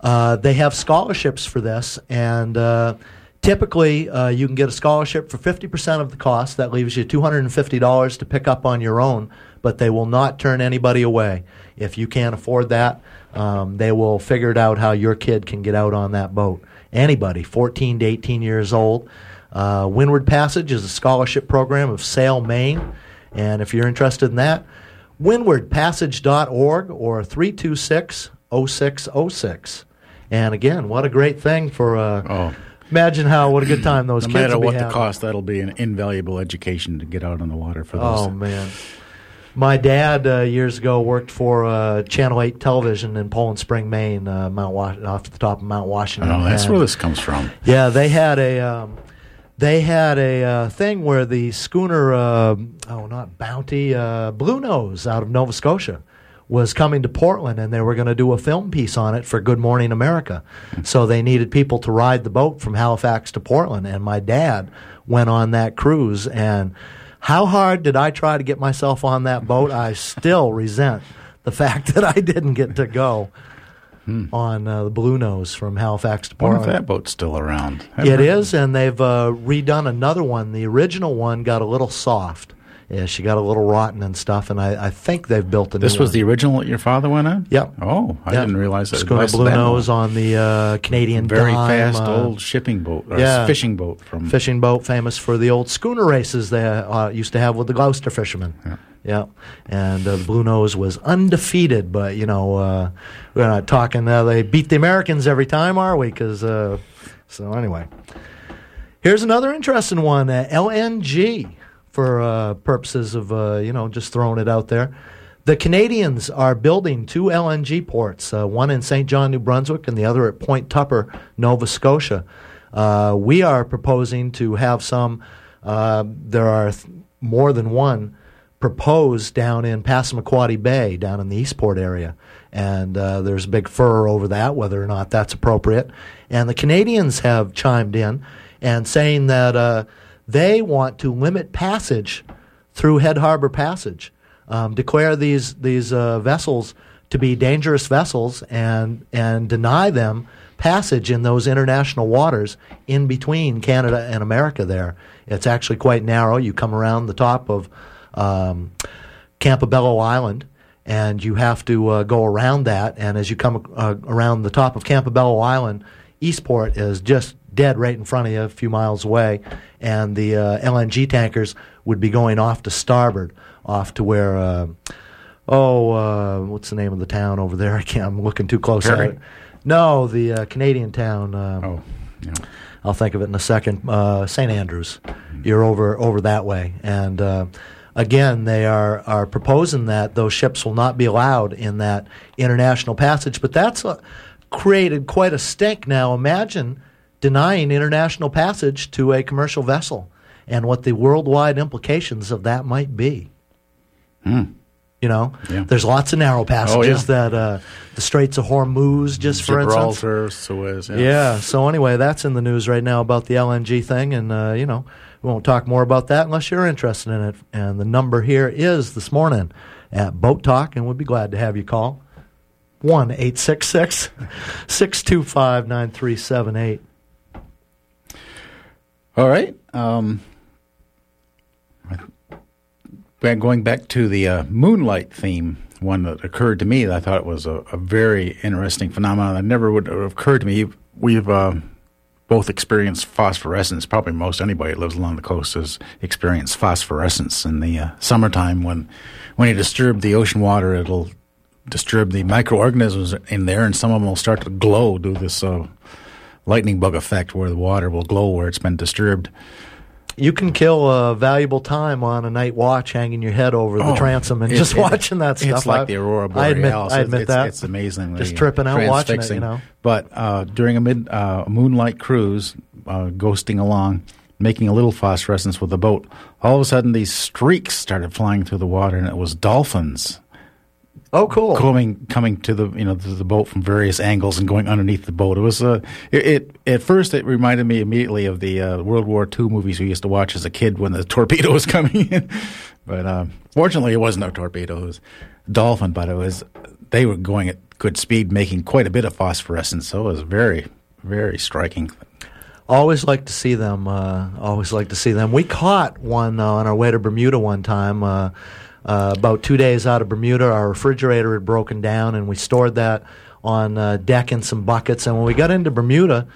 uh, they have scholarships for this, and uh, typically uh, you can get a scholarship for 50% of the cost. That leaves you $250 to pick up on your own, but they will not turn anybody away. If you can't afford that, um, they will figure it out how your kid can get out on that boat. Anybody, 14 to 18 years old. Uh, Windward Passage is a scholarship program of Sail, Maine, and if you're interested in that, windwardpassage.org or 326 0606. And again, what a great thing for. Uh, Oh. Imagine how what a good time those No kids matter will be No matter what the cost, that'll be an invaluable education to get out on the water for those. Oh man, my dad uh, years ago worked for uh, Channel Eight Television in Poland Spring, Maine, uh, Mount Wa- off the top of Mount Washington. Oh, that's And- where this comes from. Yeah, they had a um, they had a uh, thing where the schooner, uh, oh not Bounty, uh, Bluenose out of Nova Scotia, was coming to Portland and they were going to do a film piece on it for Good Morning America. So they needed people to ride the boat from Halifax to Portland. And my dad went on that cruise. And how hard did I try to get myself on that boat? I still resent the fact that I didn't get to go on uh, the Bluenose from Halifax to I wonder if Portland. that boat's still around. It is, and they've uh, redone another one. The original one got a little soft. Yeah, she got a little rotten and stuff, and I, I think they've built a new This was one. the original that your father went on? Yep. Oh, I Yep. didn't realize that. it Schooner lasted Blue. Nose on the uh, Canadian Very Dime, fast uh, old shipping boat, or yeah. fishing boat from fishing boat, famous for the old schooner races they uh, used to have with the Gloucester fishermen. Yeah. Yeah, and uh, Bluenose was undefeated, but you know uh, we're not talking. Uh, they beat the Americans every time, are we? Because uh, so anyway, here's another interesting one: uh, LNG for uh, purposes of uh, you know just throwing it out there. The Canadians are building two LNG ports, uh, one in St. John, New Brunswick, and the other at Point Tupper, Nova Scotia. Uh, we are proposing to have some. Uh, there are th- more than one proposed down in Passamaquoddy Bay, down in the Eastport area. And uh, there's a big furor over that, whether or not that's appropriate. And the Canadians have chimed in and saying that they want to limit passage through Head Harbor Passage, um, declare these these uh, vessels to be dangerous vessels, and and deny them passage in those international waters in between Canada and America. There, it's actually quite narrow. You come around the top of um, Campobello Island, and you have to uh, go around that. And as you come uh, around the top of Campobello Island, Eastport is just dead right in front of you, a few miles away, and the uh, LNG tankers would be going off to starboard, off to where. Uh, oh, uh, what's the name of the town over there? [LAUGHS] I can't. I'm looking too close at it. No, the uh, Canadian town. Uh, Oh, yeah. I'll think of it in a second. Uh, St. Andrews, you're over over that way, and uh, again, they are are proposing that those ships will not be allowed in that international passage. But that's uh, created quite a stink. Now, imagine denying international passage to a commercial vessel, and what the worldwide implications of that might be. You know, Yeah. there's lots of narrow passages yeah. that uh, the Straits of Hormuz, just for instance. Gibraltar, Suez. Yeah. Yeah. So anyway, that's in the news right now about the LNG thing, and uh, you know we won't talk more about that unless you're interested in it. And the number here is this morning at Boat Talk, and we'd be glad to have you call one eight six six six two five nine three seven eight. All right. Um, going back to the uh, moonlight theme, one that occurred to me that I thought it was a, a very interesting phenomenon that never would have occurred to me. We've uh, both experienced phosphorescence. Probably most anybody that lives along the coast has experienced phosphorescence in the uh, summertime when when you disturb the ocean water, it'll disturb the microorganisms in there, and some of them will start to glow, do this uh, lightning bug effect where the water will glow where it's been disturbed. You can kill a valuable time on a night watch, hanging your head over the Oh, transom and just watching that stuff. It's like I- the aurora I admit, borealis. I admit it's, that. it's amazing. Just tripping out watching it, you know. But uh, during a mid uh, moonlight cruise, uh, ghosting along, making a little phosphorescence with the boat, all of a sudden these streaks started flying through the water, and it was dolphins Oh, cool. coming coming to the you know to the boat from various angles and going underneath the boat. It was uh, it, it at first it reminded me immediately of the uh, World War II movies we used to watch as a kid when the [LAUGHS] torpedo was coming in. but uh, fortunately, it wasn't a torpedo; it was a dolphin. But it was they were going at good speed, making quite a bit of phosphorescence. So it was very very striking. Always like to see them. Uh, always like to see them. We caught one uh, on our way to Bermuda one time. Uh, uh, about two days out of Bermuda, our refrigerator had broken down, and we stored that on uh, deck in some buckets. And when we got into Bermuda,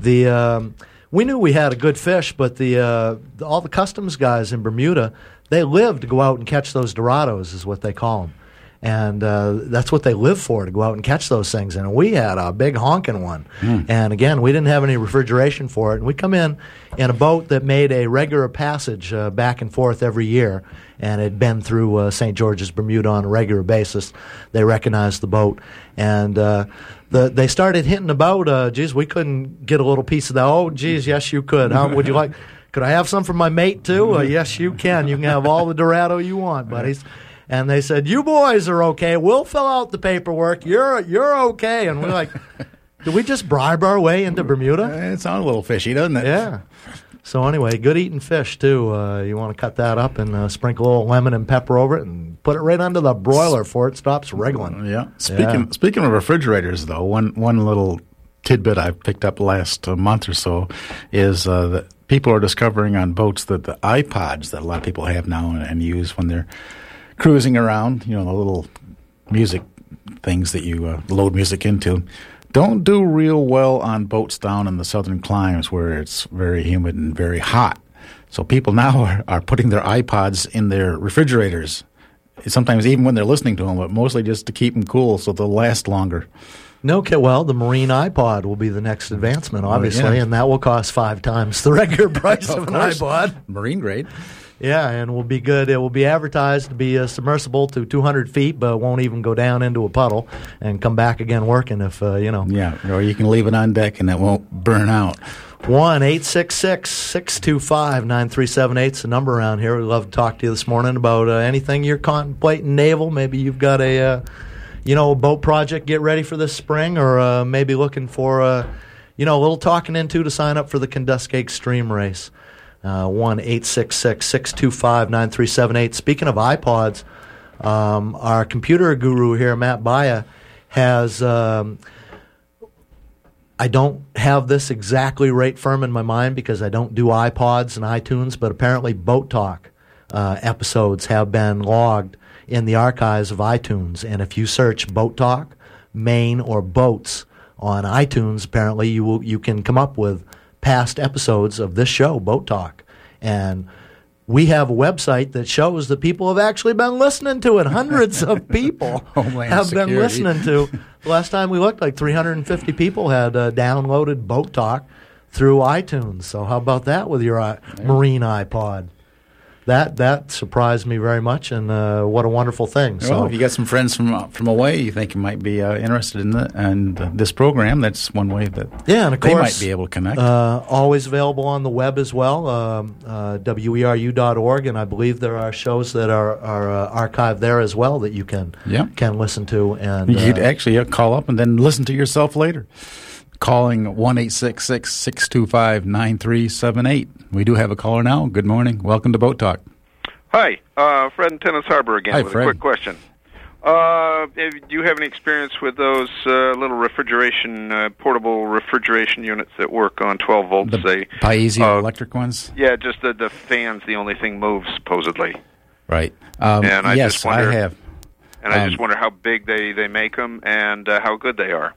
the um, we knew we had a good fish, but the, uh, the all the customs guys in Bermuda they live to go out and catch those Dorados, is what they call them. And uh, that's what they live for to go out and catch those things. And we had a big honking one. And again, we didn't have any refrigeration for it. And we come in in a boat that made a regular passage uh, back and forth every year and had been through uh, St. George's, Bermuda on a regular basis. They recognized the boat. And uh, the, they started hitting about, uh, geez, we couldn't get a little piece of that. Oh, geez, yes, you could. How would you like? Could I have some for my mate too? Uh, yes, you can. You can have all the Dorado you want, buddies. And they said, "You boys are okay. We'll fill out the paperwork. You're you're okay." And we're like, [LAUGHS] "Did we just bribe our way into Bermuda?" It sounds a little fishy, doesn't it? Yeah. So anyway, good eating fish too. Uh, you want to cut that up and uh, sprinkle a little lemon and pepper over it, and put it right under the broiler before it stops wriggling. Yeah. Speaking speaking of refrigerators, though, one one little tidbit I picked up last uh, month or so is uh, that people are discovering on boats that the iPods that a lot of people have now and, and use when they're cruising around, you know, the little music things that you uh, load music into, don't do real well on boats down in the southern climes where it's very humid and very hot. So people [LAUGHS] now are, are putting their iPods in their refrigerators. Sometimes even when they're listening to them, but mostly just to keep them cool so they'll last longer. No, okay, well, the marine iPod will be the next advancement, obviously, yeah. and that will cost five times the regular [LAUGHS] price of, Of an iPod. Marine grade. Yeah, and will be good. It will be advertised to be uh, submersible to 200 feet, but won't even go down into a puddle and come back again working if, uh, you know. Yeah, or you can leave it on deck and it won't burn out. 1 866 625 9378 is the number around here. We'd love to talk to you this morning about uh, anything you're contemplating naval. Maybe you've got a, uh, you know, a boat project get ready for this spring, or uh, maybe looking for, uh, you know, a little talking into to sign up for the Kenduskeag Extreme Race. Uh, 1 866 625 9378. Speaking of iPods, um, our computer guru here, Matt Baya, has. Um, I don't have this exactly right firm in my mind because I don't do iPods and iTunes, but apparently Boat Talk uh, episodes have been logged in the archives of iTunes. And if you search Boat Talk, Maine, or Boats on iTunes, apparently you will, you can come up with past episodes of this show, Boat Talk. And we have a website that shows that people have actually been listening to it. Hundreds of [LAUGHS] people have been Security. listening to. The last time we looked, like 350 people had uh, downloaded Boat Talk through iTunes. So how about that with your uh, marine iPod? That that surprised me very much, and uh, what a wonderful thing. So well, if you got some friends from uh, from away, you think you might be uh, interested in the, and uh, this program. That's one way that Yeah, and of they course, might be able to connect. Uh, always available on the web as well, um, uh, weru.org, and I believe there are shows that are, are uh, archived there as well that you can Yeah. can listen to. And you'd actually call up and then listen to yourself later. Calling one eight six six six two five nine three seven eight. We do have a caller now. Good morning. Welcome to Boat Talk. Hi, uh, Fred in Tenants Harbor again Hi, with Fred. a quick question. Uh, do you have any experience with those uh, little refrigeration, uh, portable refrigeration units that work on 12 volts? The they, uh, electric ones. yeah, just the, the fans, the only thing moves, supposedly. Right. Um, And I yes, just wonder- I have. And I Um, just wonder how big they, they make them and uh, how good they are.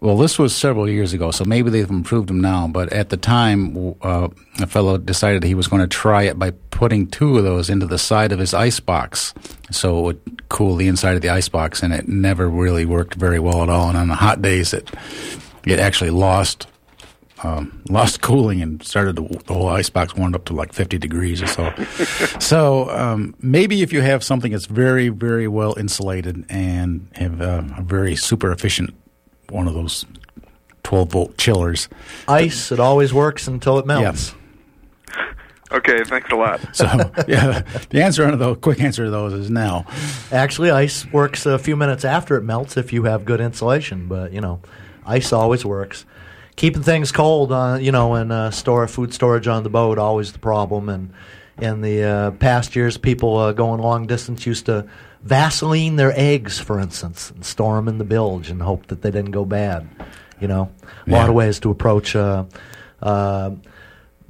Well, this was several years ago, so maybe they've improved them now. But at the time, uh, a fellow decided he was going to try it by putting two of those into the side of his ice box, so it would cool the inside of the ice box, and it never really worked very well at all. And on the hot days, it it actually lost um, lost cooling and started to, the whole ice box warmed up to like 50 degrees or so. [LAUGHS] so um, maybe if you have something that's very, very well insulated and have uh, a very super efficient one of those 12 volt chillers. ice, it always works until it melts. [LAUGHS] Okay, thanks a lot. [LAUGHS] So yeah, the answer on the quick answer to those is now. Actually, ice works a few minutes after it melts if you have good insulation. But you know, ice always works. Keeping things cold, uh, you know, and uh, store food storage on the boat always the problem. And in the uh, past years, people uh, going long distance used to Vaseline their eggs, for instance, and store them in the bilge and hope that they didn't go bad. You know, a lot of ways to approach. Uh, uh,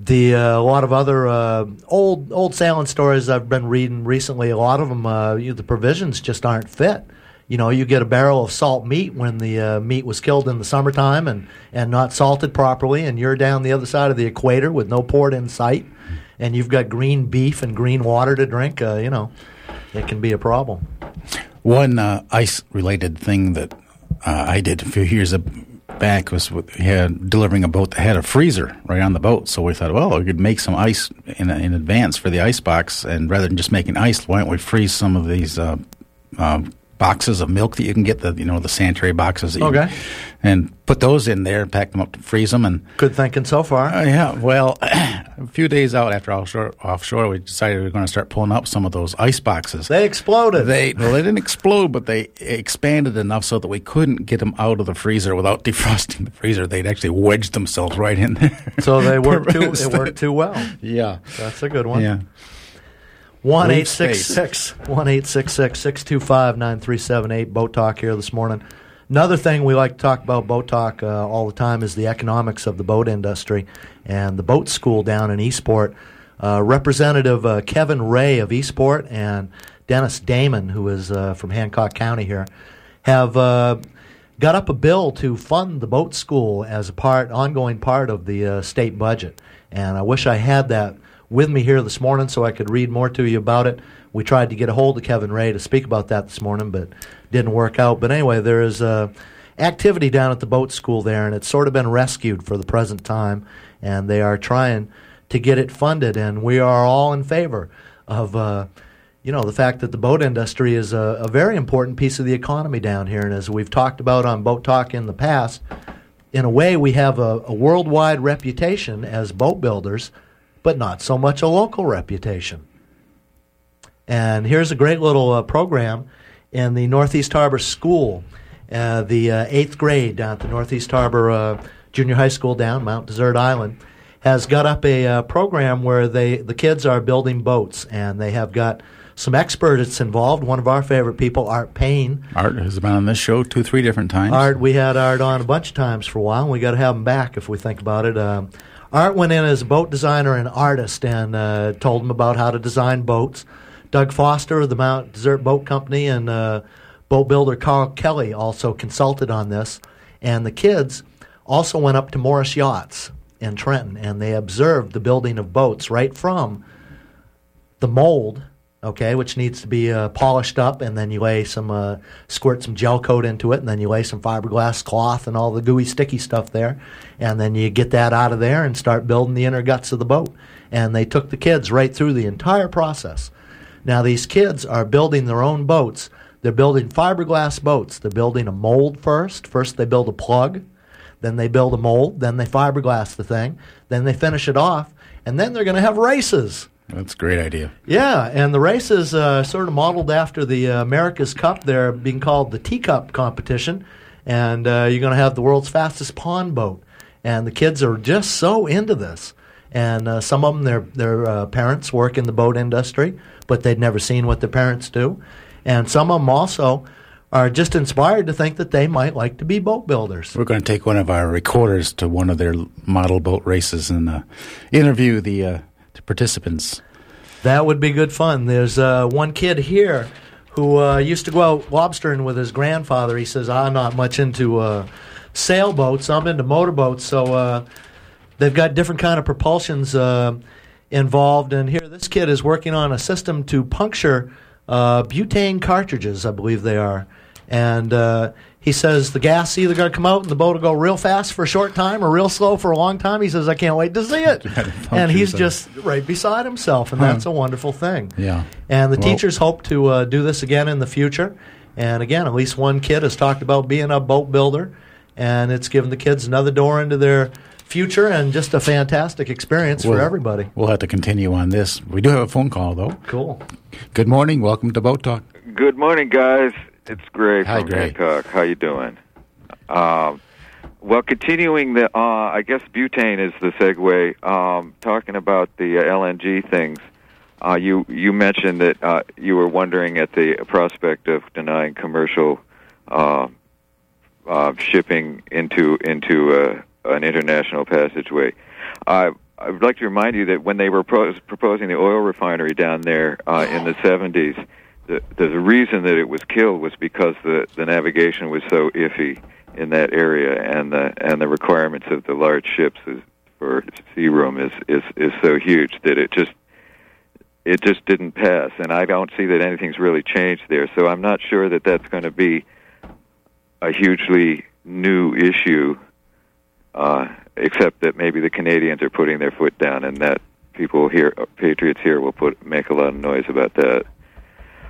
the uh, a lot of other uh, old old sailing stories I've been reading recently. A lot of them, uh, you, the provisions just aren't fit. You know, you get a barrel of salt meat when the uh, meat was killed in the summertime and, and not salted properly, and you're down the other side of the equator with no port in sight, and you've got green beef and green water to drink. Uh, you know, it can be a problem. One uh, ice related thing that uh, I did a few years back was with, we had delivering a boat that had a freezer right on the boat. So we thought, well, we could make some ice in, in advance for the ice box, and rather than just making ice, why don't we freeze some of these uh, uh, boxes of milk that you can get the you know the sanitary boxes, that you- Okay. and put those in there, and pack them up to freeze them, and Good thinking so far. uh, yeah, well, [CLEARS THROAT] a few days out after offshore, offshore, we decided we were going to start pulling up some of those ice boxes. They exploded. They well, they didn't explode, but they expanded enough so that we couldn't get them out of the freezer without [LAUGHS] defrosting the freezer. They'd actually wedged themselves right in there. So they [LAUGHS] worked too. It worked too well. Yeah, That's a good one. yeah. One eight six six one eight six six six two five nine three seven eight. Boat talk here this morning. Another thing we like to talk about boat talk uh, all the time is the economics of the boat industry and the boat school down in Eastport. Uh, Representative uh, Kevin Raye of Eastport and Dennis Damon, who is uh, from Hancock County here, have uh, got up a bill to fund the boat school as a part, ongoing part of the uh, state budget. And I wish I had that with me here this morning so I could read more to you about it. We tried to get a hold of Kevin Raye to speak about that this morning, but didn't work out. But anyway, there is uh, activity down at the boat school there, and it's sort of been rescued for the present time, and they are trying to get it funded, and we are all in favor of. Uh, you know, the fact that the boat industry is a, a very important piece of the economy down here. And as we've talked about on Boat Talk in the past, in a way, we have a, a worldwide reputation as boat builders, but not so much a local reputation. And here's a great little uh, program in the Northeast Harbor School, uh, the uh, eighth grade down at the Northeast Harbor uh, Junior High School down Mount Desert Island has got up a uh, program where they the kids are building boats and they have got some experts involved. One of our favorite people, Art Payne. Art has been on this show two, three different times. Art, we had Art on a bunch of times for a while. and We got to have him back if we think about it. Um, Art went in as a boat designer and artist and uh, told him about how to design boats. Doug Foster of the Mount Desert Boat Company and uh, boat builder Carl Kelly also consulted on this. And the kids also went up to Morris Yachts in Trenton and they observed the building of boats right from the mold, okay, which needs to be uh, polished up, and then you lay some, uh, squirt some gel coat into it, and then you lay some fiberglass cloth and all the gooey, sticky stuff there, and then you get that out of there and start building the inner guts of the boat. And they took the kids right through the entire process. Now, these kids are building their own boats. They're building fiberglass boats. They're building a mold first. First, they build a plug. Then they build a mold. Then they fiberglass the thing. Then they finish it off. And then they're going to have races. That's a great idea. Yeah, and the race is uh, sort of modeled after the uh, America's Cup. They're being called the Teacup competition, and uh, you're going to have the world's fastest pond boat. And the kids are just so into this. And uh, some of them, their their uh, parents work in the boat industry, but they'd never seen what their parents do. And some of them also are just inspired to think that they might like to be boat builders. We're going to take one of our recorders to one of their model boat races and uh, interview the, uh, the participants. That would be good fun. There's uh, one kid here who uh, used to go out lobstering with his grandfather. He says, I'm not much into uh, sailboats. I'm into motorboats. So uh, they've got different kind of propulsions uh, involved. And here, this kid is working on a system to puncture uh, butane cartridges, I believe they are. And uh, he says the gas either going to come out and the boat will go real fast for a short time or real slow for a long time. He says, I can't wait to see it. [LAUGHS] and he's just right beside himself, and that's a wonderful thing. Yeah. And the Well- teachers hope to uh, do this again in the future. And again, at least one kid has talked about being a boat builder, and it's given the kids another door into their future and just a fantastic experience for everybody. We'll have to continue on this. We do have a phone call, though. Cool. Good morning. Welcome to Boat Talk. Good morning, guys. It's Gray Hi, from Gray. Hancock. How you doing? Um, well, continuing the, uh, I guess butane is the segue. Um, talking about the uh, LNG things, uh, you you mentioned that uh, you were wondering at the prospect of denying commercial uh, uh, shipping into into uh, an international passageway. I I would like to remind you that when they were pro- proposing the oil refinery down there uh, in the [GASPS] 70s, the, the reason that it was killed was because the, the navigation was so iffy in that area, and the and the requirements of the large ships is, for sea room is, is is so huge that it just it just didn't pass. And I don't see that anything's really changed there. So I'm not sure that that's going to be a hugely new issue, uh, except that maybe the Canadians are putting their foot down, and that people here, patriots here, will put make a lot of noise about that.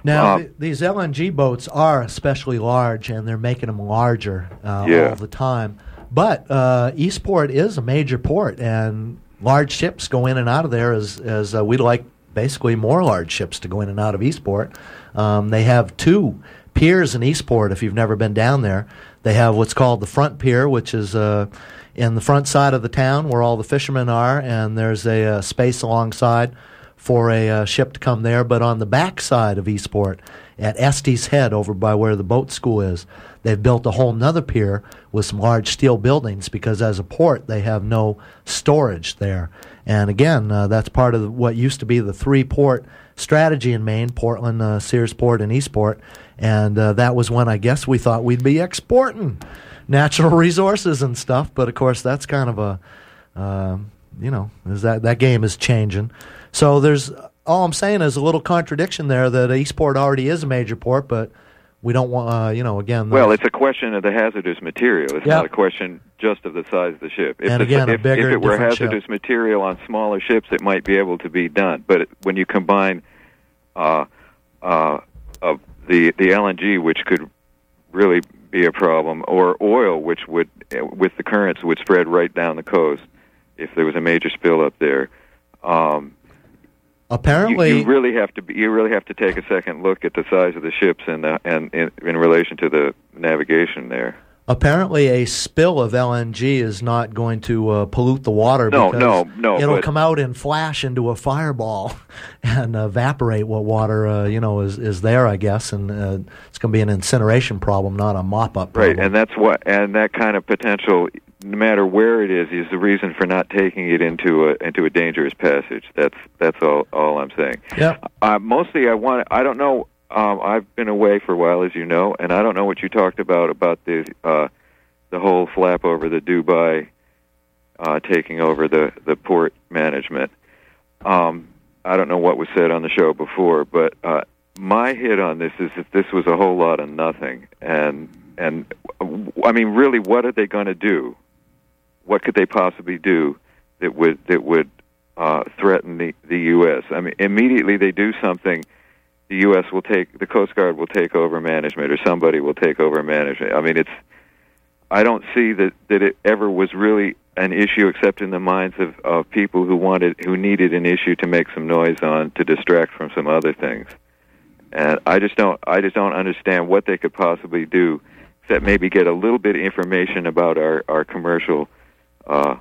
Now, Um, th- these LNG boats are especially large, and they're making them larger uh, Yeah. all the time. But uh, Eastport is a major port, and large ships go in and out of there as as uh, we'd like basically more large ships to go in and out of Eastport. Um, they have two piers in Eastport. If you've never been down there, they have what's called the front pier, which is uh, in the front side of the town where all the fishermen are, and there's a, uh space alongside for a uh, ship to come there. But on the back side of Eastport, at Estes Head, over by where the boat school is, they've built a whole nother pier with some large steel buildings because as a port, they have no storage there. And again, uh, that's part of what used to be the three port strategy in Maine Portland, uh, Searsport, and Eastport. And uh, that was when I guess we thought we'd be exporting natural [LAUGHS] resources and stuff. But of course, that's kind of a, uh, you know, is that, that game is changing. So there's, all I'm saying is a little contradiction there that Eastport already is a major port, but we don't want, uh, you know, again. Well, it's a question of the hazardous material. It's Yeah. not a question just of the size of the ship. If, And the- again, a if, bigger, if it were different ship. hazardous material on smaller ships, it might be able to be done. But it, when you combine uh, uh, uh, the the LNG, which could really be a problem, or oil, which would, uh, with the currents, would spread right down the coast if there was a major spill up there. Um, Apparently, you, you really have to be, you really have to take a second look at the size of the ships and the, and in, in relation to the navigation there. Apparently, a spill of LNG is not going to uh, pollute the water. No, because no, no, It'll but- come out and flash into a fireball [LAUGHS] and evaporate what water uh, you know is is there, I guess, and uh, it's going to be an incineration problem, not a mop up. Problem. Right, and that's what and that kind of potential, no matter where it is, is the reason for not taking it into a into a dangerous passage. That's that's all all I'm saying. Yeah. Uh, mostly, I want. I don't know. Um, I've been away for a while, as you know, and I don't know what you talked about about the uh, the whole flap over the Dubai uh, taking over the the port management. Um, I don't know what was said on the show before, but uh, my hit on this is that this was a whole lot of nothing, and and I mean, really, what are they going to do? What could they possibly do that would that would uh, threaten the the U.S.? I mean, immediately they do something, the U.S. will take the Coast Guard will take over management, or somebody will take over management. I mean, it's I don't see that that it ever was really an issue except in the minds of, of people who wanted who needed an issue to make some noise on to distract from some other things. And I just don't I just don't understand what they could possibly do except maybe get a little bit of information about our our commercial uh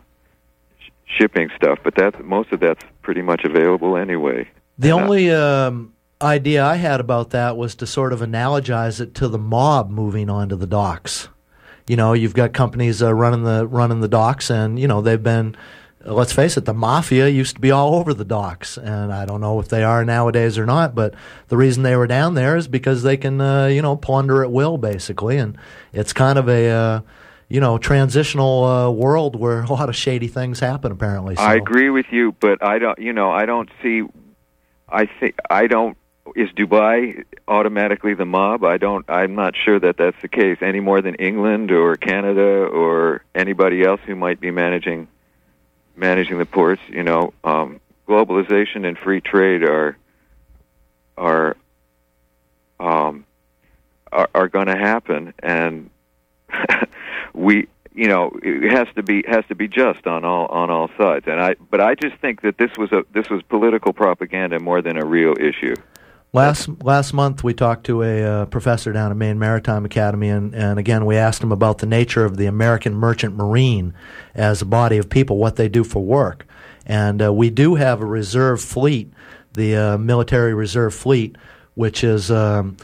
sh- shipping stuff, but that's most of that's pretty much available anyway. The And, only um, idea I had about that was to sort of analogize it to the mob moving onto the docks. You know, you've got companies uh, running the running the docks, and you know they've been. uh, Let's face it, the mafia used to be all over the docks, and I don't know if they are nowadays or not. But the reason they were down there is because they can, uh, you know, plunder at will, basically, and it's kind of a, uh, you know, transitional uh, world where a lot of shady things happen. Apparently, so. I agree with you, but I don't. You know, I don't see. I think I don't. Is Dubai automatically the mob? I don't. I'm not sure that that's the case any more than England or Canada or anybody else who might be managing managing the ports. You know, um, globalization and free trade are are um, are, are going to happen, and [LAUGHS] we you know it has to be has to be just on all on all sides and i but i just think that this was a this was political propaganda more than a real issue Last last month, we talked to a uh, professor down at Maine Maritime Academy, and, and again, we asked him about the nature of the American Merchant Marine as a body of people, what they do for work. And uh, we do have a reserve fleet, the uh, military reserve fleet, which is, um,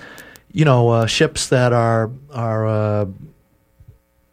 you know, uh, ships that are are. Uh,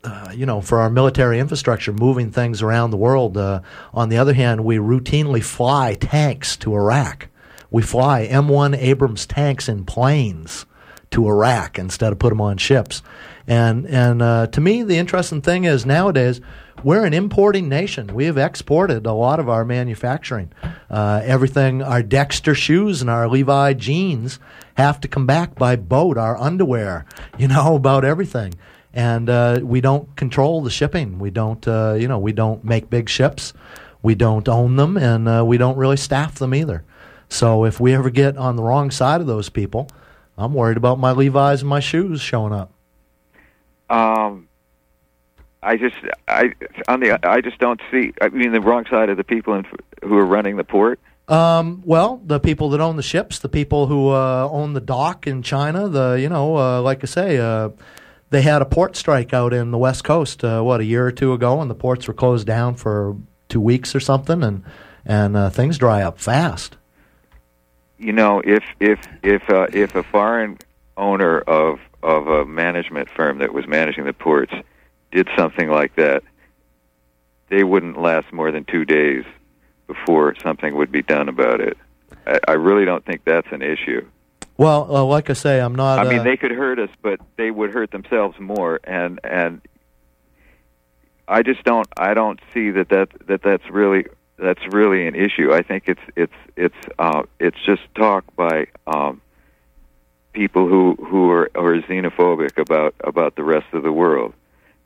uh, you know, for our military infrastructure, moving things around the world. Uh, on the other hand, we routinely fly tanks to Iraq. We fly M1 Abrams tanks in planes to Iraq instead of put them on ships. And and uh, to me, the interesting thing is nowadays we're an importing nation. We have exported a lot of our manufacturing. Uh, everything, our Dexter shoes and our Levi jeans have to come back by boat. Our underwear, [LAUGHS] you know, about everything. And uh, we don't control the shipping. We don't, uh, you know, we don't make big ships. We don't own them, and uh, we don't really staff them either. So if we ever get on the wrong side of those people, I'm worried about my Levi's and my shoes showing up. um I just I on the I just don't see. I mean, the wrong side of the people in, who are running the port. Um, well, the people that own the ships, the people who uh, own the dock in China, the you know, uh, like I say, uh, they had a port strike out in the West Coast uh, what a year or two ago, and the ports were closed down for two weeks or something, and and uh, things dry up fast. You know, if if if uh, if a foreign owner of of a management firm that was managing the ports did something like that, they wouldn't last more than two days before something would be done about it. I, I really don't think that's an issue. Well, uh, like I say, I'm not. I mean, uh, they could hurt us, but they would hurt themselves more. And and I just don't. I don't see that that that that's really that's really an issue. I think it's it's it's uh, it's just talk by um, people who who are, are xenophobic about about the rest of the world.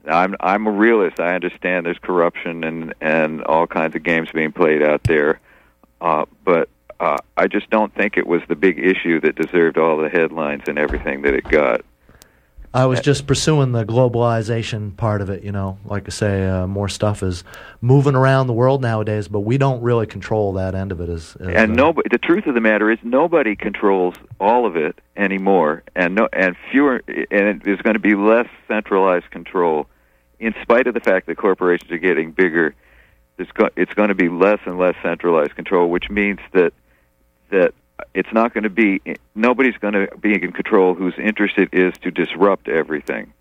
I'm I'm a realist. I understand there's corruption and and all kinds of games being played out there, uh, but uh, I just don't think it was the big issue that deserved all the headlines and everything that it got. I was just pursuing the globalization part of it, you know. Like I say, uh, more stuff is moving around the world nowadays, but we don't really control that end of it. As, as and uh, nobody, the truth of the matter is, nobody controls all of it anymore, and no, and fewer, and there's going to be less centralized control, in spite of the fact that corporations are getting bigger. Go, it's going to be less and less centralized control, which means that that it's not going to be nobody's going to be in control whose interest it is to disrupt everything.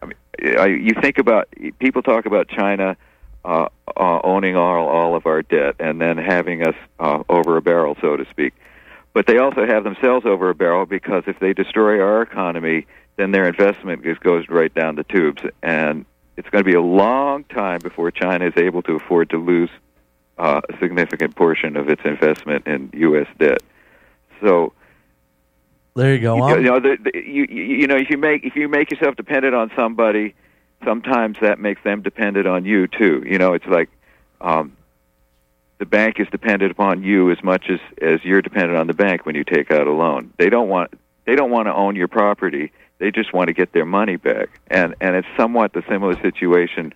I mean, I, you think about people talk about China uh, uh, owning all all of our debt and then having us uh, over a barrel, so to speak. But they also have themselves over a barrel because if they destroy our economy, then their investment just goes right down the tubes, and it's going to be a long time before China is able to afford to lose uh, a significant portion of its investment in U.S. debt. So there you go. you, you know, the, the, you, you you know, if you make if you make yourself dependent on somebody, sometimes that makes them dependent on you too. You know, it's like um, the bank is dependent upon you as much as as you're dependent on the bank when you take out a loan. They don't want they don't want to own your property. They just want to get their money back. And and it's somewhat the similar situation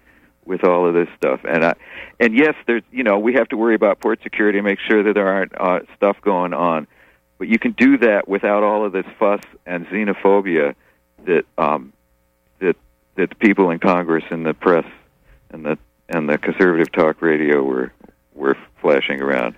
with all of this stuff. And I, and yes, there's you know we have to worry about port security and make sure that there aren't uh, stuff going on. But you can do that without all of this fuss and xenophobia that um, that that the people in Congress and the press and the and the conservative talk radio were were flashing around.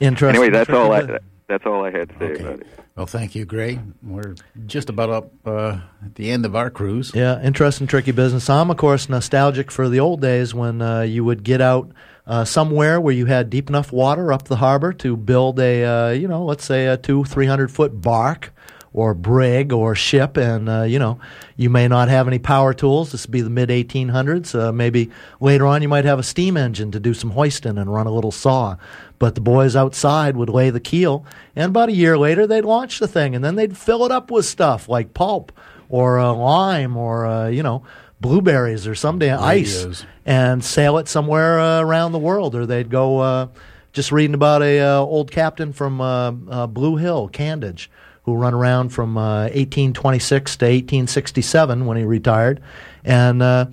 Interesting. Anyway, that's all I. that's all I had to say about it. Well, thank you, Gray. We're just about up uh, at the end of our cruise. Yeah, interesting, tricky business. I'm, of course, nostalgic for the old days when uh, you would get out uh, somewhere where you had deep enough water up the harbor to build a, uh, you know, let's say a two, three hundred foot bark or brig or ship, and uh, you know, you may not have any power tools. This would be the mid 1800s. Uh, maybe later on, you might have a steam engine to do some hoisting and run a little saw. But the boys outside would lay the keel, and about a year later, they'd launch the thing, and then they'd fill it up with stuff like pulp or uh, lime or uh, you know blueberries or some damn ice, and sail it somewhere uh, around the world. Or they'd go. Uh, just reading about a uh, old captain from uh, uh, Blue Hill, Candage, who run around from uh, 1826 to 1867 when he retired, and uh,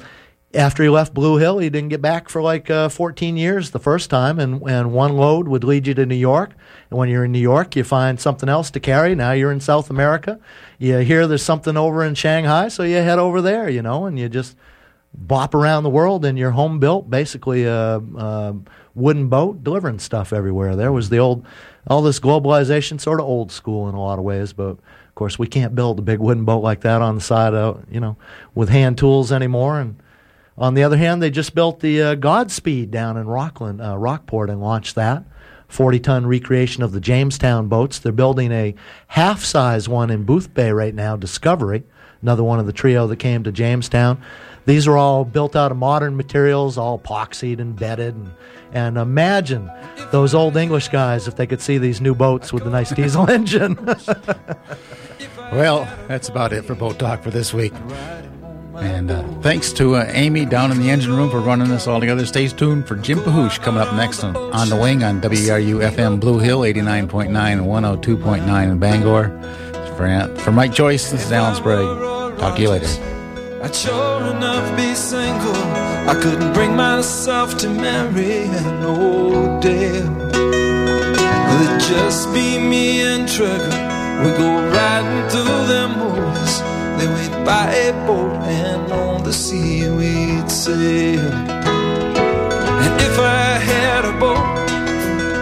after he left Blue Hill, he didn't get back for like uh, 14 years the first time, and, and one load would lead you to New York. And when you're in New York, you find something else to carry. Now you're in South America. You hear there's something over in Shanghai, so you head over there, you know, and you just bop around the world in your home built, basically a, a wooden boat, delivering stuff everywhere. There was the old, all this globalization, sort of old school in a lot of ways, but of course we can't build a big wooden boat like that on the side of, you know, with hand tools anymore. And on the other hand, they just built the uh, Godspeed down in Rockland, uh, Rockport and launched that. 40 ton recreation of the Jamestown boats. They're building a half size one in Boothbay right now, Discovery, another one of the trio that came to Jamestown. These are all built out of modern materials, all epoxied and bedded. And, and imagine those old English guys if they could see these new boats with the nice diesel [LAUGHS] engine. [LAUGHS] Well, that's about it for Boat Talk for this week. And uh, thanks to uh, Amy down in the engine room for running us all together. Stay tuned for Jim Pahoosh coming up next on, on the wing on WERU FM Blue Hill 89.9 and 102.9 in Bangor. For, for Mike Joyce, this is Alan Sprague. Talk to you later. I'd sure enough be single. I couldn't bring myself to marry an old it just be me and Trigger? We go riding through them woods. A boat and on the sail. And if I had a boat,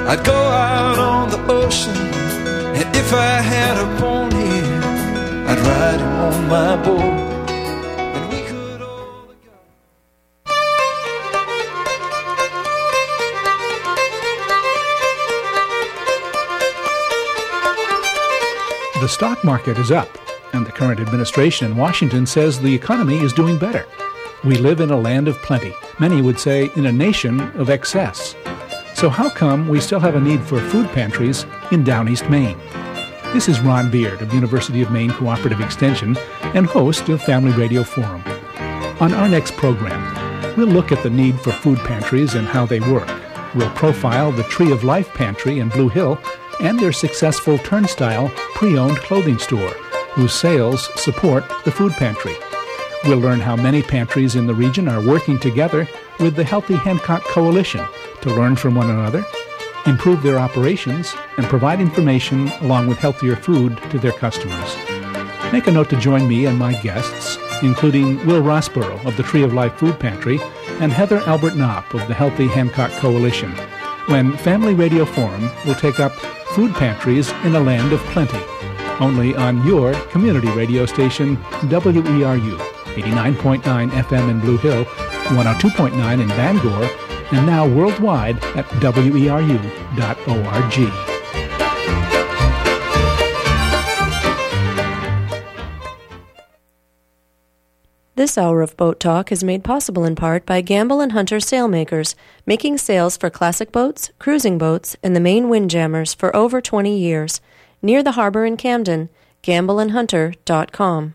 I'd go out on the ocean. And if I had a pony, I'd ride him on my boat. The stock market is up, and the current administration in Washington says the economy is doing better. We live in a land of plenty, many would say in a nation of excess. So, how come we still have a need for food pantries in Down East Maine? This is Ron Beard of University of Maine Cooperative Extension and host of Family Radio Forum. On our next program, we'll look at the need for food pantries and how they work. We'll profile the Tree of Life Pantry in Blue Hill and their successful Turnstile pre owned clothing store, whose sales support the food pantry. We'll learn how many pantries in the region are working together with the Healthy Hancock Coalition to learn from one another, improve their operations, and provide information along with healthier food to their customers. Make a note to join me and my guests, including Will Rossborough of the Tree of Life Food Pantry and Heather Albert Knopp of the Healthy Hancock Coalition, when Family Radio Forum will take up food pantries in a land of plenty, only on your community radio station, WERU, 89.9 FM in Blue Hill, 102.9 in Bangor, and now worldwide at weru.org. This hour of Boat Talk is made possible in part by Gambell and Hunter Sailmakers, making sails for classic boats, cruising boats, and the Maine windjammers for over 20 years. Near the harbor in Camden, gambellandhunter.com.